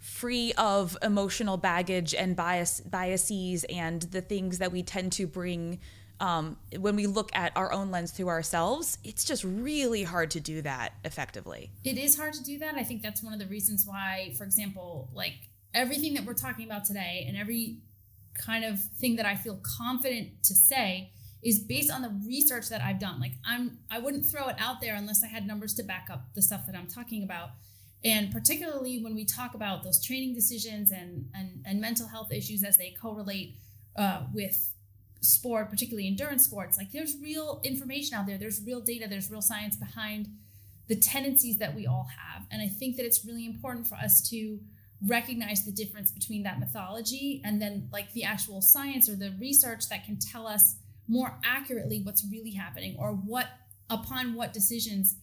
free of emotional baggage and bias biases and the things that we tend to bring um, when we look at our own lens through ourselves, it's just really hard to do that effectively. It is hard to do that. I think that's one of the reasons why, for example, like everything that we're talking about today and every kind of thing that I feel confident to say is based on the research that I've done. Like I'm I wouldn't throw it out there unless I had numbers to back up the stuff that I'm talking about. And particularly when we talk about those training decisions and and, and mental health issues as they correlate uh, with sport, particularly endurance sports, like there's real information out there, there's real data, there's real science behind the tendencies that we all have. And I think that it's really important for us to recognize the difference between that mythology and then like the actual science or the research that can tell us more accurately what's really happening or what upon what decisions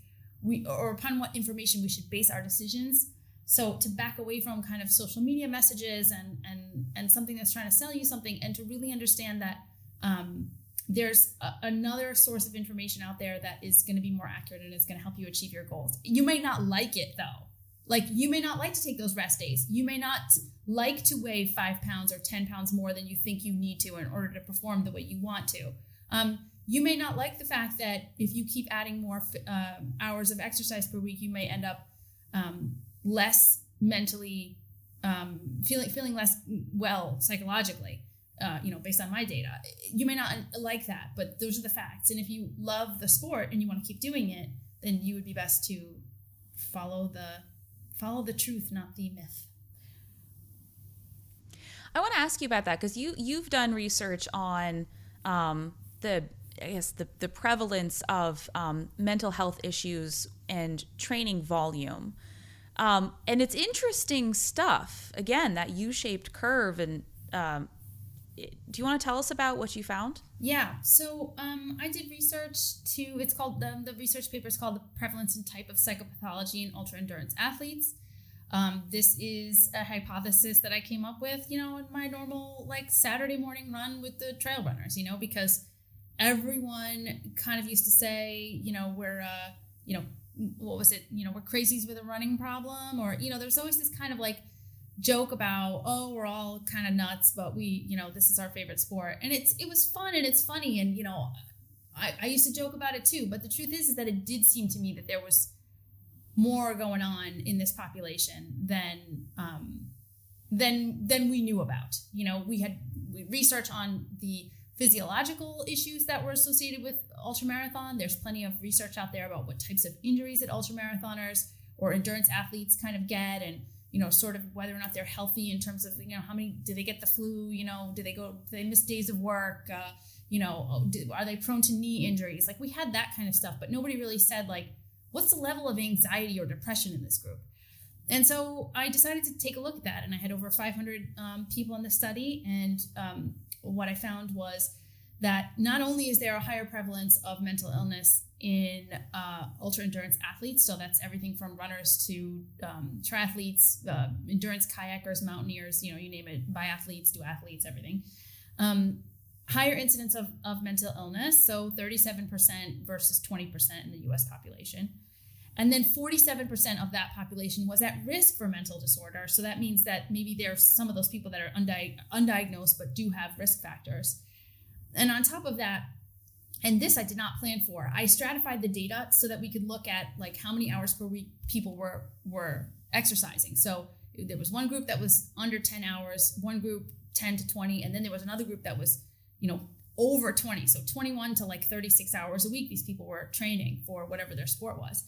we or upon what information we should base our decisions So to back away from kind of social media messages and and and something that's trying to sell you something, and to really understand that um, there's a, another source of information out there that is going to be more accurate and is going to help you achieve your goals. You might not like it though. Like you may not like to take those rest days. You may not like to weigh five pounds or 10 pounds more than you think you need to in order to perform the way you want to. Um, you may not like the fact that if you keep adding more uh, hours of exercise per week, you may end up um, less mentally um, feeling feeling less well psychologically. Uh, you know, based on my data, you may not like that, but those are the facts. And if you love the sport and you want to keep doing it, then you would be best to follow the follow the truth, not the myth. I want to ask you about that because you you've done research on um, the I guess the the prevalence of um, mental health issues and training volume. Um, and it's interesting stuff. Again, that U-shaped curve. And um, do you want to tell us about what you found? Yeah. So um, I did research to. It's called the, the research paper is called the prevalence and type of psychopathology in ultra endurance athletes. Um, this is a hypothesis that I came up with, you know, in my normal like Saturday morning run with the trail runners, you know, because everyone kind of used to say, you know, we're, uh, you know, what was it? You know, we're crazies with a running problem, or you know, there's always this kind of like joke about, oh, we're all kind of nuts, but we, you know, this is our favorite sport, and it's it was fun and it's funny, and you know, I, I used to joke about it too. But the truth is, is that it did seem to me that there was more going on in this population than um, than than we knew about. You know, we had research on the physiological issues that were associated with ultramarathon. There's plenty of research out there about what types of injuries that ultramarathoners or endurance athletes kind of get and you know sort of whether or not they're healthy in terms of you know how many do they get the flu you know do they go do they miss days of work uh, you know oh, are they prone to knee injuries like we had that kind of stuff but nobody really said like what's the level of anxiety or depression in this group? And so I decided to take a look at that. And I had over 500 um, people in the study. And um, what I found was that not only is there a higher prevalence of mental illness in uh, ultra endurance athletes, so that's everything from runners to um, triathletes, uh, endurance kayakers, mountaineers, you know, you name it, biathletes, duathletes, everything. Um, higher incidence of, of mental illness, so 37% versus 20% in the US population. And then 47% of that population was at risk for mental disorder. So that means that maybe there's some of those people that are undi- undiagnosed but do have risk factors. And on top of that, and this I did not plan for, I stratified the data so that we could look at like how many hours per week people were were exercising. So there was one group that was under 10 hours, one group 10 to 20, and then there was another group that was you know, over 20. So 21 to like 36 hours a week, these people were training for whatever their sport was.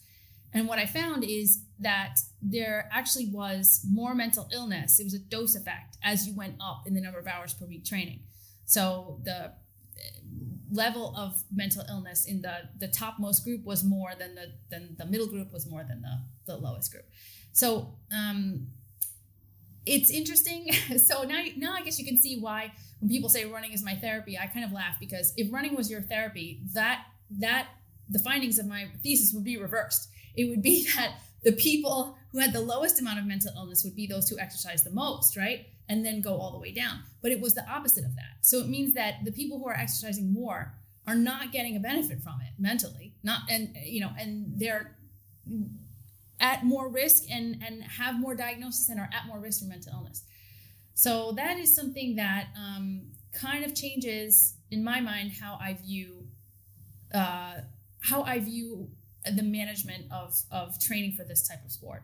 And what I found is that there actually was more mental illness. It was a dose effect as you went up in the number of hours per week training. So the level of mental illness in the the topmost group was more than the than the middle group was more than the the lowest group. So um, it's interesting. so now now I guess you can see why when people say running is my therapy, I kind of laugh because if running was your therapy, that that the findings of my thesis would be reversed. It would be that the people who had the lowest amount of mental illness would be those who exercise the most, right? And then go all the way down. But it was the opposite of that. So it means that the people who are exercising more are not getting a benefit from it mentally. Not and you know, and they're at more risk and and have more diagnosis and are at more risk for mental illness. So that is something that um, kind of changes in my mind how I view uh, how I view the management of of training for this type of sport.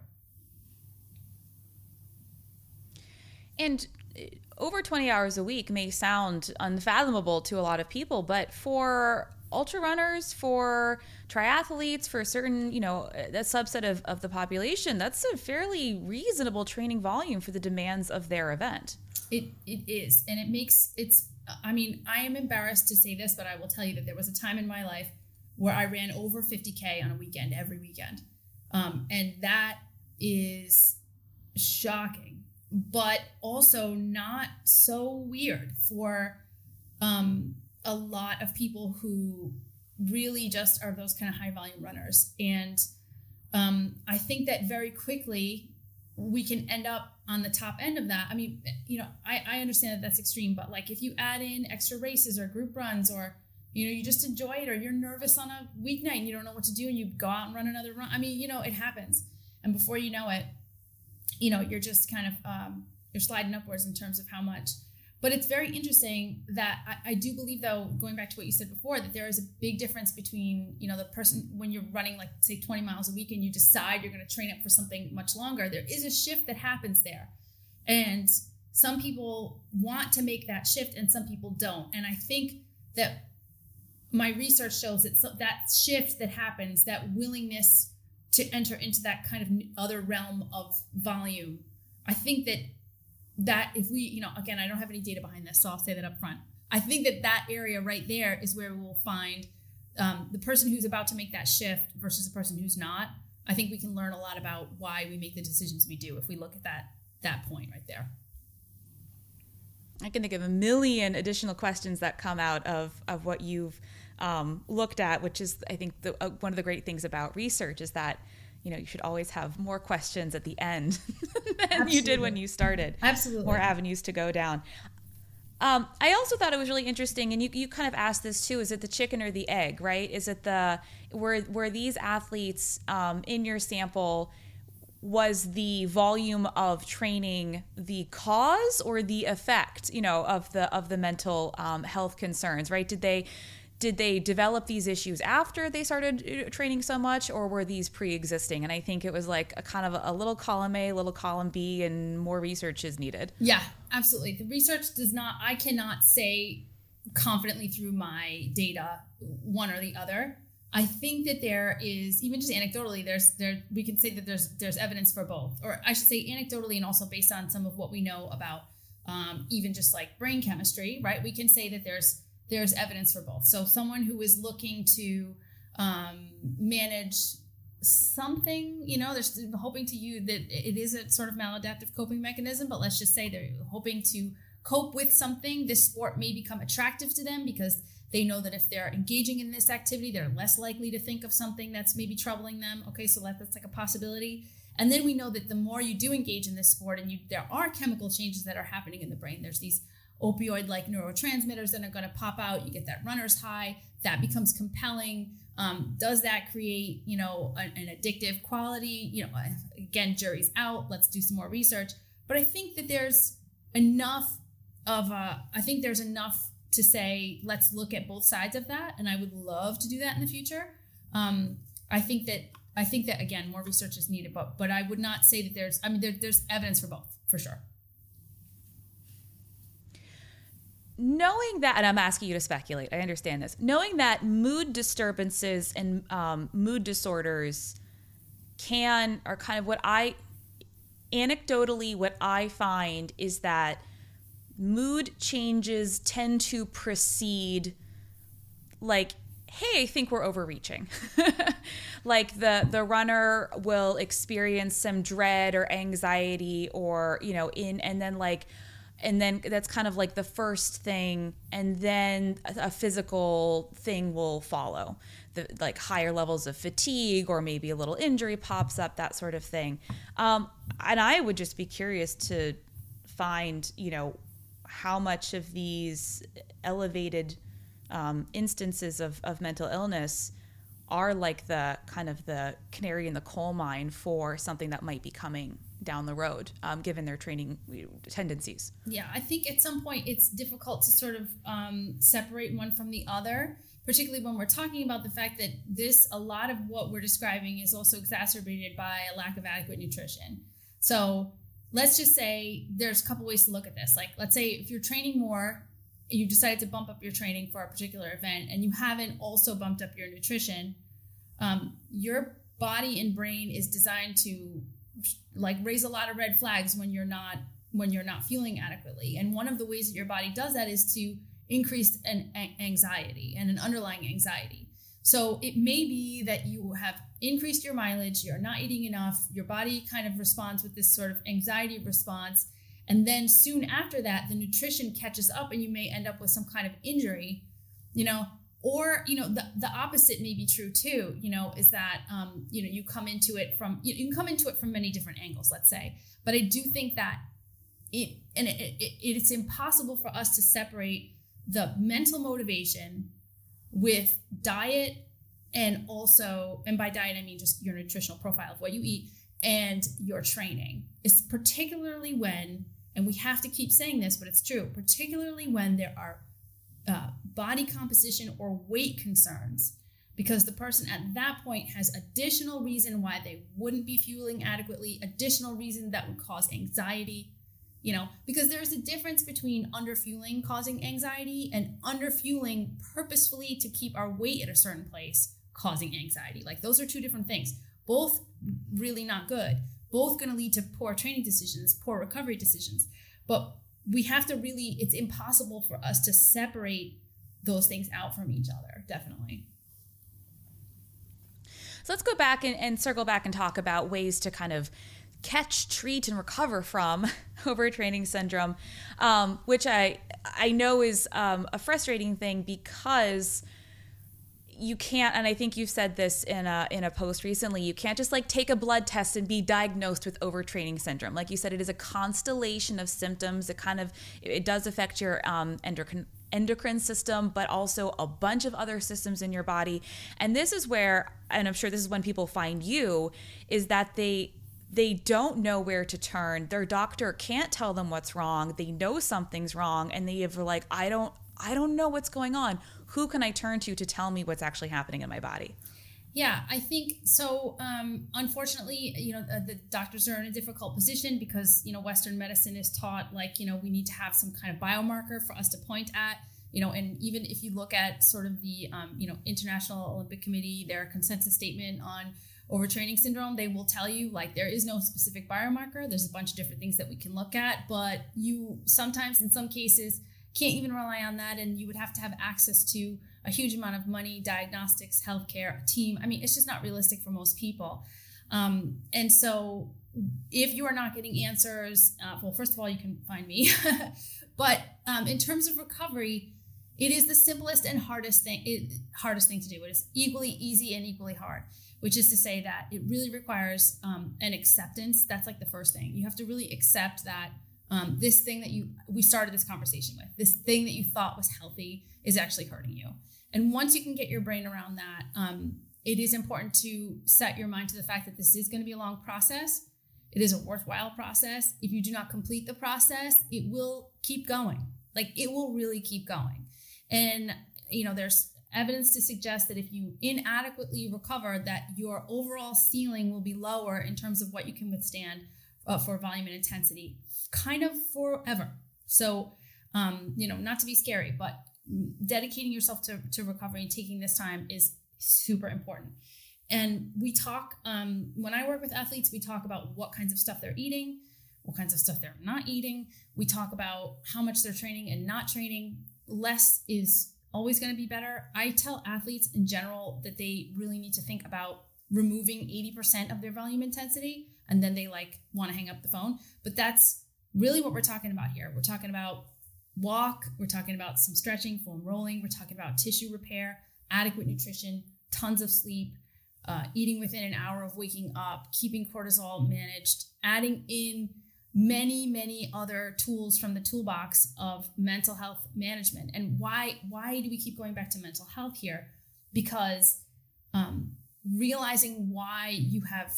And uh, over 20 hours a week may sound unfathomable to a lot of people, but for ultra runners, for triathletes, for a certain, you know, that subset of, of the population, that's a fairly reasonable training volume for the demands of their event. It it is. And it makes it's I mean, I am embarrassed to say this, but I will tell you that there was a time in my life where I ran over 50K on a weekend every weekend. Um, and that is shocking, but also not so weird for um, a lot of people who really just are those kind of high volume runners. And um, I think that very quickly we can end up on the top end of that. I mean, you know, I, I understand that that's extreme, but like if you add in extra races or group runs or you know, you just enjoy it or you're nervous on a weeknight and you don't know what to do and you go out and run another run. I mean, you know, it happens. And before you know it, you know, you're just kind of um, you're sliding upwards in terms of how much. But it's very interesting that I, I, do believe, though, going back to what you said before, that there is a big difference between, you know, the person when you're running like say 20 miles a week and you decide you're going to train up for something much longer. There is a shift that happens there, and some people want to make that shift and some people don't. And I think that my research shows that so, that shift that happens, that willingness to enter into that kind of other realm of volume, I think that that if we, you know, again, I don't have any data behind this, so I'll say that up front. I think that that area right there is where we will find um, the person who's about to make that shift versus the person who's not. I think we can learn a lot about why we make the decisions we do if we look at that that point right there. I can think of a million additional questions that come out of of what you've um, looked at, which is I think the, uh, one of the great things about research is that you know you should always have more questions at the end than Absolutely. you did when you started Absolutely. more avenues to go down um, I also thought it was really interesting, and you, you kind of asked this too: is it the chicken or the egg? Right? Is it the were were these athletes um, in your sample? Was the volume of training the cause or the effect? You know, of the of the mental um, health concerns, right? Did they did they develop these issues after they started uh, training so much or were these pre-existing? And i think it was like a kind of a little column a little column b and more research is needed. Yeah absolutely. The research does not i cannot say confidently through my data one or the other. I think that there is even just anecdotally there's there we can say that there's there's evidence for both. Or i should say anecdotally and also based on some of what we know about um, even just like brain chemistry right? We can say that there's there's evidence for both. So someone who is looking to um, manage something, you know, they're hoping to you that it is a sort of maladaptive coping mechanism, but let's just say they're hoping to cope with something. This sport may become attractive to them because they know that if they're engaging in this activity, they're less likely to think of something that's maybe troubling them. Okay, so that's like a possibility. And then we know that the more you do engage in this sport, and you, there are chemical changes that are happening in the brain. There's these opioid like neurotransmitters that are going to pop out. You get that runner's high. That becomes compelling. Um, does that create, you know, an, an addictive quality? You know, again, jury's out. Let's do some more research. But I think that there's enough of a, I think there's enough to say, let's look at both sides of that. And I would love to do that in the future. Um, I think that, I think that again, more research is needed, but, but I would not say that there's, I mean, there, there's evidence for both for sure. Knowing that, and I'm asking you to speculate, I understand this, knowing that mood disturbances and um, mood disorders can, are kind of what I, anecdotally, what I find is that mood changes tend to precede, like, hey, I think we're overreaching. like the the runner will experience some dread or anxiety or, you know, in and then like and then that's kind of like the first thing and then a physical thing will follow. The like higher levels of fatigue or maybe a little injury pops up that sort of thing. Um, and i would just be curious to find you know how much of these elevated um, instances of, of mental illness are like the kind of the canary in the coal mine for something that might be coming down the road, um, given their training tendencies. Yeah, I think at some point it's difficult to sort of um, separate one from the other, particularly when we're talking about the fact that this, a lot of what we're describing is also exacerbated by a lack of adequate nutrition. So let's just say there's a couple ways to look at this. Like, let's say if you're training more, you decided to bump up your training for a particular event, and you haven't also bumped up your nutrition, um, your body and brain is designed to like raise a lot of red flags when you're not when you're not feeling adequately. And one of the ways that your body does that is to increase an anxiety and an underlying anxiety. So it may be that you have increased your mileage you're not eating enough your body kind of responds with this sort of anxiety response and then soon after that the nutrition catches up and you may end up with some kind of injury you know or you know the, the opposite may be true too you know is that um, you know you come into it from you, you can come into it from many different angles let's say. But i do think that it and it, it, it's impossible for us to separate the mental motivation with diet and also and by diet i mean just your nutritional profile of what you eat and your training. Is particularly when and we have to keep saying this but it's true particularly when there are uh, body composition or weight concerns because the person at that point has additional reason why they wouldn't be fueling adequately additional reason that would cause anxiety you know because there's a difference between underfueling causing anxiety and underfueling purposefully to keep our weight at a certain place causing anxiety. Like those are two different things. Both really not good. Both going to lead to poor training decisions poor recovery decisions. But we have to really it's impossible for us to separate those things out from each other definitely. So let's go back and, and circle back and talk about ways to kind of catch, treat, and recover from overtraining syndrome, um, which I I know is um, a frustrating thing because you can't and i think you've said this in a in a post recently you can't just like take a blood test and be diagnosed with overtraining syndrome. Like you said it is a constellation of symptoms it kind of it does affect your um, endocrine endocrine system but also a bunch of other systems in your body and this is where and i'm sure this is when people find you is that they they don't know where to turn. Their doctor can't tell them what's wrong. They know something's wrong and they have like I don't I don't know what's going on. Who can I turn to to tell me what's actually happening in my body? Yeah, I think so. Um, unfortunately, you know, the, the, doctors are in a difficult position because, you know, Western medicine is taught like, you know, we need to have some kind of biomarker for us to point at, you know, and even if you look at sort of the, um, you know, International Olympic Committee, their consensus statement on overtraining syndrome, they will tell you like there is no specific biomarker. There's a bunch of different things that we can look at, but you sometimes, in some cases, can't even rely on that. And you would have to have access to a huge amount of money, diagnostics, healthcare, a team. I mean, it's just not realistic for most people. Um, and so, if you are not getting answers, uh, well, first of all, you can find me. but um, in terms of recovery, it is the simplest and hardest thing. It, hardest thing to do. It is equally easy and equally hard which is to say that it really requires um, an acceptance. That's like the first thing. You have to really accept that um, this thing that you we started this conversation with, this thing that you thought was healthy, is actually hurting you. And once you can get your brain around that, um, it is important to set your mind to the fact that this is going to be a long process. It is a worthwhile process. If you do not complete the process, it will keep going. Like it will really keep going. And you know, there's evidence to suggest that if you inadequately recover that your overall ceiling will be lower in terms of what you can withstand uh, for volume and intensity kind of forever so um, you know not to be scary but dedicating yourself to, to recovery and taking this time is super important and we talk um, when i work with athletes we talk about what kinds of stuff they're eating what kinds of stuff they're not eating we talk about how much they're training and not training less is always going to be better. I tell athletes in general that they really need to think about removing 80% of their volume intensity and then they like want to hang up the phone. But that's really what we're talking about here. We're talking about walk, we're talking about some stretching, foam rolling, we're talking about tissue repair, adequate nutrition, tons of sleep, uh, eating within an hour of waking up, keeping cortisol managed, adding in many many other tools from the toolbox of mental health management. And why why do we keep going back to mental health here? Because um, realizing why you have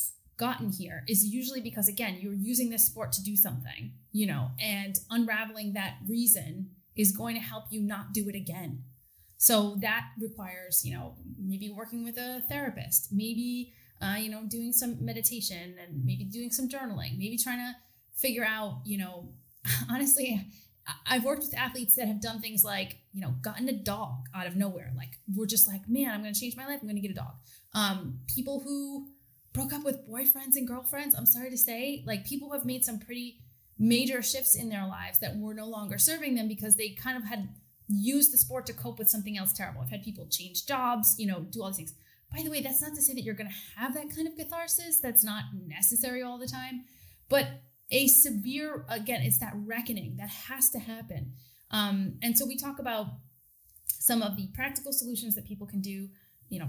gotten here is usually because again you're using this sport to do something you know and unraveling that reason is going to help you not do it again so that requires you know maybe working with a therapist maybe uh, you know doing some meditation and maybe doing some journaling maybe trying to figure out, you know, honestly, I've worked with athletes that have done things like, you know, gotten a dog out of nowhere. Like, we're just like, man, I'm going to change my life. I'm going to get a dog. Um, people who broke up with boyfriends and girlfriends, I'm sorry to say, like, people have made some pretty major shifts in their lives that were no longer serving them because they kind of had used the sport to cope with something else terrible. I've had people change jobs, you know, do all these things. By the way, that's not to say that you're going to have that kind of catharsis. That's not necessary all the time. But a severe again it's that reckoning that has to happen um, and so we talk about some of the practical solutions that people can do, you know,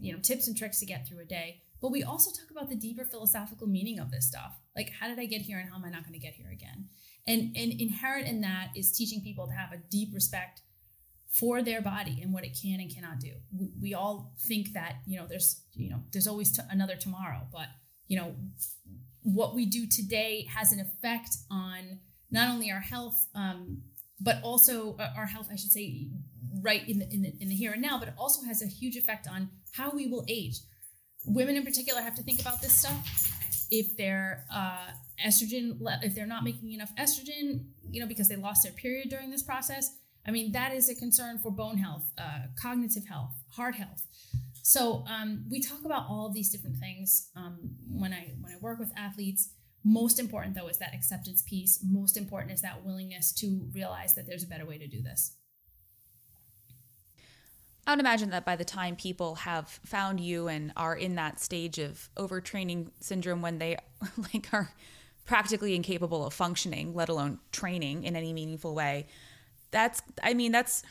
you know, tips and tricks to get through a day. But we also talk about the deeper philosophical meaning of this stuff. Like, how did I get here and how am I not going to get here again? And, and inherent in that is teaching people to have a deep respect for their body and what it can and cannot do. We, we all think that, you know, there's, you know, there's always t- another tomorrow, but, you know, what we do today has an effect on not only our health, um, but also uh, our health, I should say, right in the, in the in the here and now, but it also has a huge effect on how we will age. Women in particular have to think about this stuff. If they're uh, estrogen, if they're not making enough estrogen, you know, because they lost their period during this process, I mean, that is a concern for bone health, uh, cognitive health, heart health. So um, we talk about all these different things um, when I when I work with athletes. Most important though is that acceptance piece. Most important is that willingness to realize that there's a better way to do this. I would imagine that by the time people have found you and are in that stage of overtraining syndrome when they like are practically incapable of functioning, let alone training in any meaningful way, that's I mean that's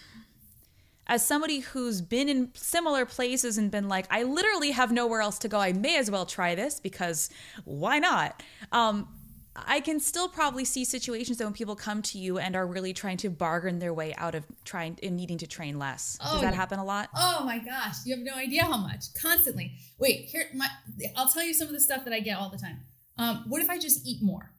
as somebody who's been in similar places and been like, I literally have nowhere else to go. I may as well try this because why not? Um, I can still probably see situations that when people come to you and are really trying to bargain their way out of trying and needing to train less. Oh, Does that happen a lot? Oh my gosh, you have no idea how much. Constantly. Wait, here my I'll tell you some of the stuff that I get all the time. Um, what if I just eat more?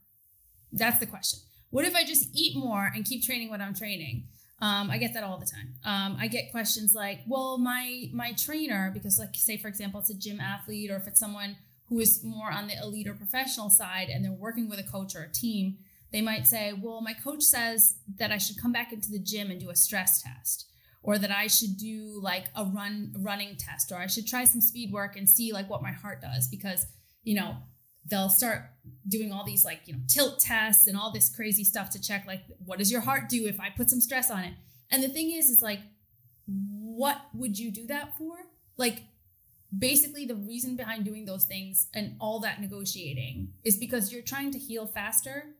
That's the question. What if I just eat more and keep training what I'm training? Um, I get that all the time. Um, I get questions like, "Well, my my trainer, because like say for example, it's a gym athlete, or if it's someone who is more on the elite or professional side, and they're working with a coach or a team, they might say, "Well, my coach says that I should come back into the gym and do a stress test." Or that I should do like a run running test, or I should try some speed work and see like what my heart does because you know they'll start doing all these like you know tilt tests and all this crazy stuff to check like what does your heart do if i put some stress on it and the thing is is like what would you do that for like basically the reason behind doing those things and all that negotiating is because you're trying to heal faster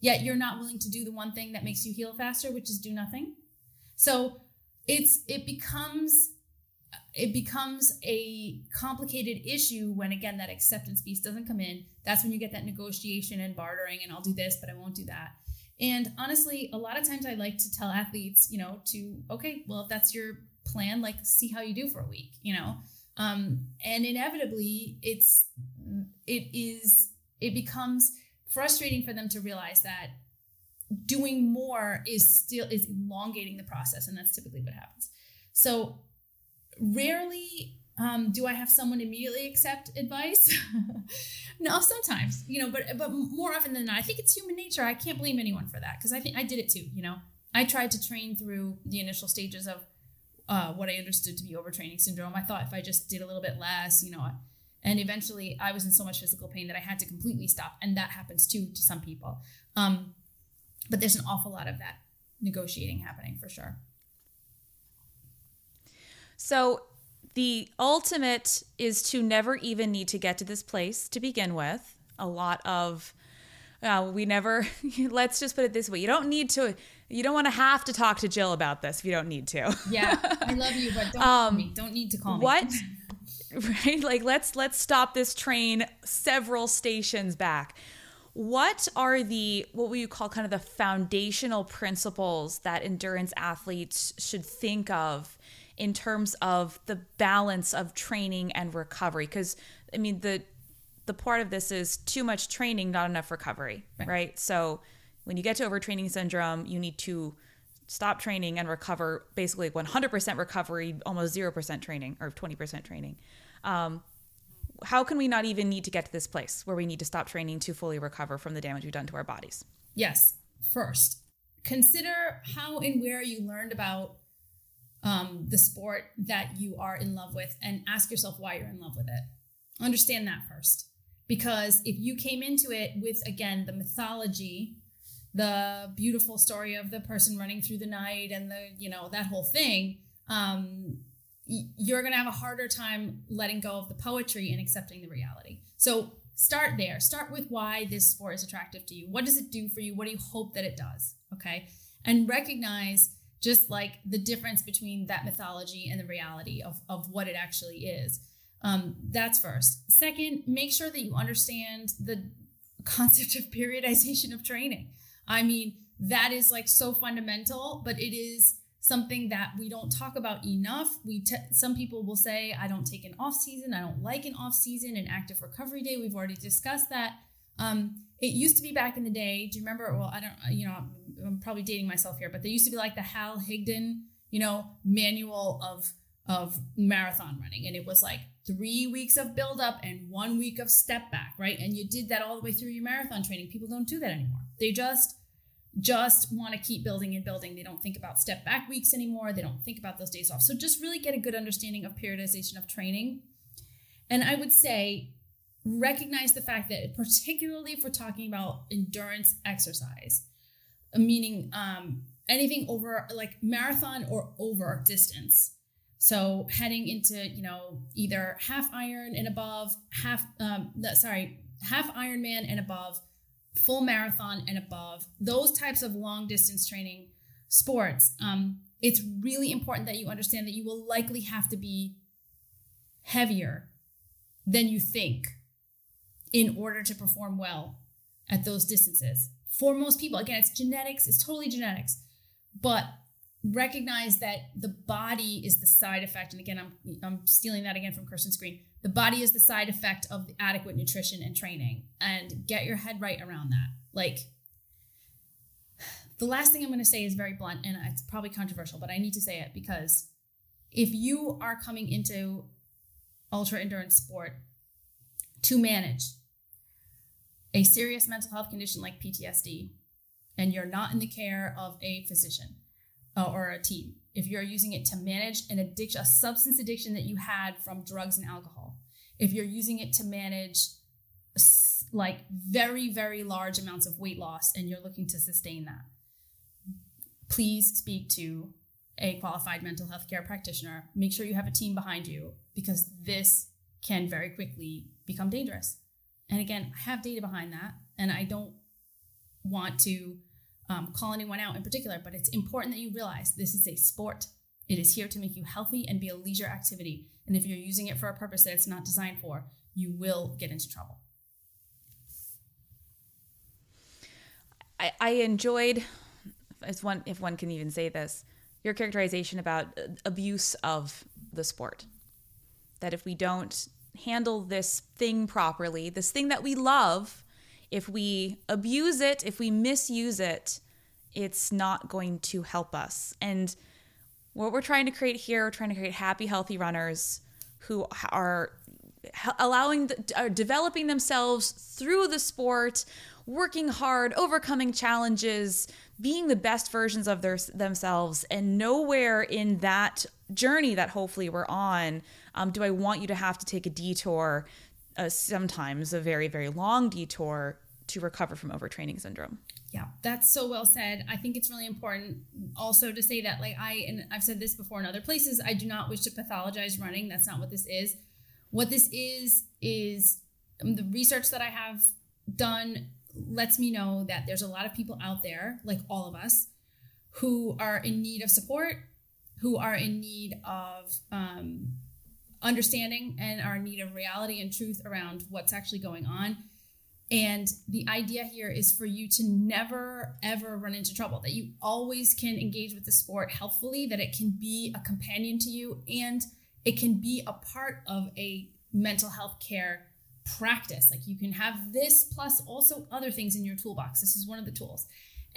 yet you're not willing to do the one thing that makes you heal faster which is do nothing. So it's it becomes it becomes a complicated issue when again that acceptance piece doesn't come in. That's when you get that negotiation and bartering and i'll do this but i won't do that. And honestly a lot of times i like to tell athletes you know to okay well if that's your plan like see how you do for a week you know um, and inevitably it's it is it becomes frustrating for them to realize that doing more is still is elongating the process and that's typically what happens so rarely um, do I have someone immediately accept advice? no, sometimes, you know, but but more often than not, I think it's human nature. I can't blame anyone for that because I think I did it too. You know, I tried to train through the initial stages of uh, what I understood to be overtraining syndrome. I thought if I just did a little bit less, you know, and eventually I was in so much physical pain that I had to completely stop, and that happens too to some people. Um, but there's an awful lot of that negotiating happening for sure. So the ultimate is to never even need to get to this place to begin with. A lot of uh, we never let's just put it this way you don't need to you don't want to have to talk to jill about this if you don't need to. Yeah i love you but don't um, call me. Don't need to call me. what? Right? Like let's let's stop this train several stations back. What are the what will you call kind of the foundational principles that endurance athletes should think of in terms of the balance of training and recovery? Because i mean the the part of this is too much training not enough recovery right, right? so when you get to overtraining syndrome you need to stop training and recover basically 100% recovery almost 0% training or 20% training um, how can we not even need to get to this place where we need to stop training to fully recover from the damage we've done to our bodies yes first consider how and where you learned about um, the sport that you are in love with and ask yourself why you're in love with it. Understand that first. Because if you came into it with, again, the mythology, the beautiful story of the person running through the night and the, you know, that whole thing, um, you're going to have a harder time letting go of the poetry and accepting the reality. So start there. Start with why this sport is attractive to you. What does it do for you? What do you hope that it does? Okay. And recognize just like the difference between that mythology and the reality of, of what it actually is. Um, that's first. Second, make sure that you understand the concept of periodization of training. I mean, that is like so fundamental, but it is something that we don't talk about enough. We t- some people will say, "I don't take an off season. I don't like an off season, an active recovery day." We've already discussed that. Um, it used to be back in the day. Do you remember? Well, I don't. You know, I'm probably dating myself here, but there used to be like the Hal Higdon, you know, manual of of marathon running, and it was like three weeks of build up and one week of step back, right? And you did that all the way through your marathon training. People don't do that anymore. They just just want to keep building and building. They don't think about step back weeks anymore. They don't think about those days off. So just really get a good understanding of periodization of training. And I would say recognize the fact that particularly if we're talking about endurance exercise, meaning um, anything over like marathon or over distance. So heading into you know either half iron and above, half um, sorry half Ironman and above, full marathon and above, those types of long distance training sports. Um, it's really important that you understand that you will likely have to be heavier than you think in order to perform well at those distances for most people. Again, it's genetics, it's totally genetics, but recognize that the body is the side effect. And again, I'm, I'm stealing that again from Kirsten Screen. The body is the side effect of adequate nutrition and training, and get your head right around that. Like, the last thing I'm going to say is very blunt, and it's probably controversial, but I need to say it because if you are coming into ultra endurance sport to manage a serious mental health condition like PTSD, and you're not in the care of a physician uh, or a team, if you're using it to manage an addiction, a substance addiction that you had from drugs and alcohol, if you're using it to manage like very, very large amounts of weight loss and you're looking to sustain that, please speak to a qualified mental health care practitioner. Make sure you have a team behind you because this can very quickly become dangerous. And again, I have data behind that, and I don't want to um, call anyone out in particular, but it's important that you realize this is a sport. It is here to make you healthy and be a leisure activity. And if you're using it for a purpose that it's not designed for, you will get into trouble. I, I enjoyed, as one if one can even say this, your characterization about abuse of the sport. That if we don't handle this thing properly, this thing that we love, if we abuse it, if we misuse it, it's not going to help us. And what we're trying to create here, we're trying to create happy, healthy runners who are allowing, the, are developing themselves through the sport, working hard, overcoming challenges, being the best versions of their themselves, and nowhere in that journey that hopefully we're on um, do I want you to have to take a detour, uh, sometimes a very, very long detour to recover from overtraining syndrome? Yeah, that's so well said. I think it's really important also to say that, like, I, and I've said this before in other places, I do not wish to pathologize running. That's not what this is. What this is, is um, the research that I have done lets me know that there's a lot of people out there, like all of us, who are in need of support, who are in need of um, understanding and our need of reality and truth around what's actually going on. And the idea here is for you to never, ever run into trouble, that you always can engage with the sport healthfully, that it can be a companion to you, and it can be a part of a mental health care practice. Like you can have this plus also other things in your toolbox. This is one of the tools.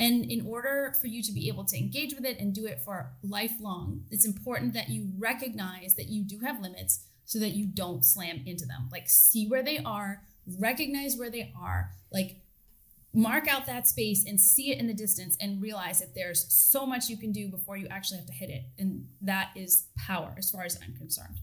And in order for you to be able to engage with it and do it for lifelong, it's important that you recognize that you do have limits so that you don't slam into them. Like, see where they are, recognize where they are, like, mark out that space and see it in the distance and realize that there's so much you can do before you actually have to hit it. And that is power as far as I'm concerned.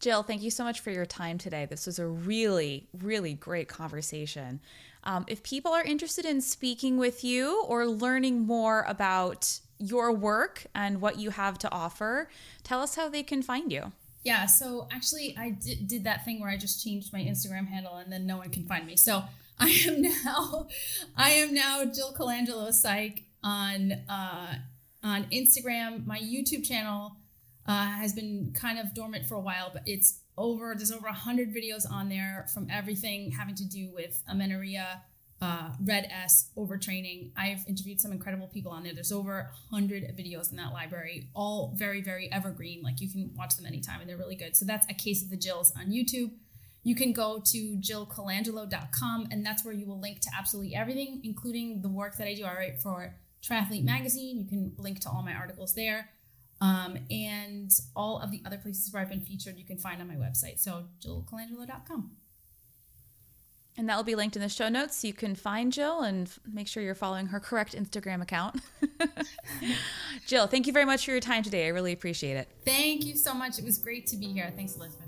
Jill, thank you so much for your time today. This was a really, really great conversation. Um, if people are interested in speaking with you or learning more about your work and what you have to offer, tell us how they can find you. Yeah, so actually, I did, did that thing where I just changed my Instagram handle and then no one can find me. So I am now, I am now Jill Colangelo Psych on uh, on Instagram. My YouTube channel uh, has been kind of dormant for a while, but it's over. There's over hundred videos on there from everything having to do with amenorrhea, uh, RED-S, overtraining. I've interviewed some incredible people on there. There's over 100 videos in that library, all very, very evergreen. Like you can watch them anytime and they're really good. So that's A Case of the Jills on YouTube. You can go to jillcolangelo.com and that's where you will link to absolutely everything, including the work that I do. I write for Triathlete Magazine. You can link to all my articles there. Um, and all of the other places where I've been featured, you can find on my website. So jillcolangelo.com. And that will be linked in the show notes so you can find Jill and f- make sure you're following her correct Instagram account. Jill, thank you very much for your time today. I really appreciate it. Thank you so much. It was great to be here. Thanks, Elizabeth.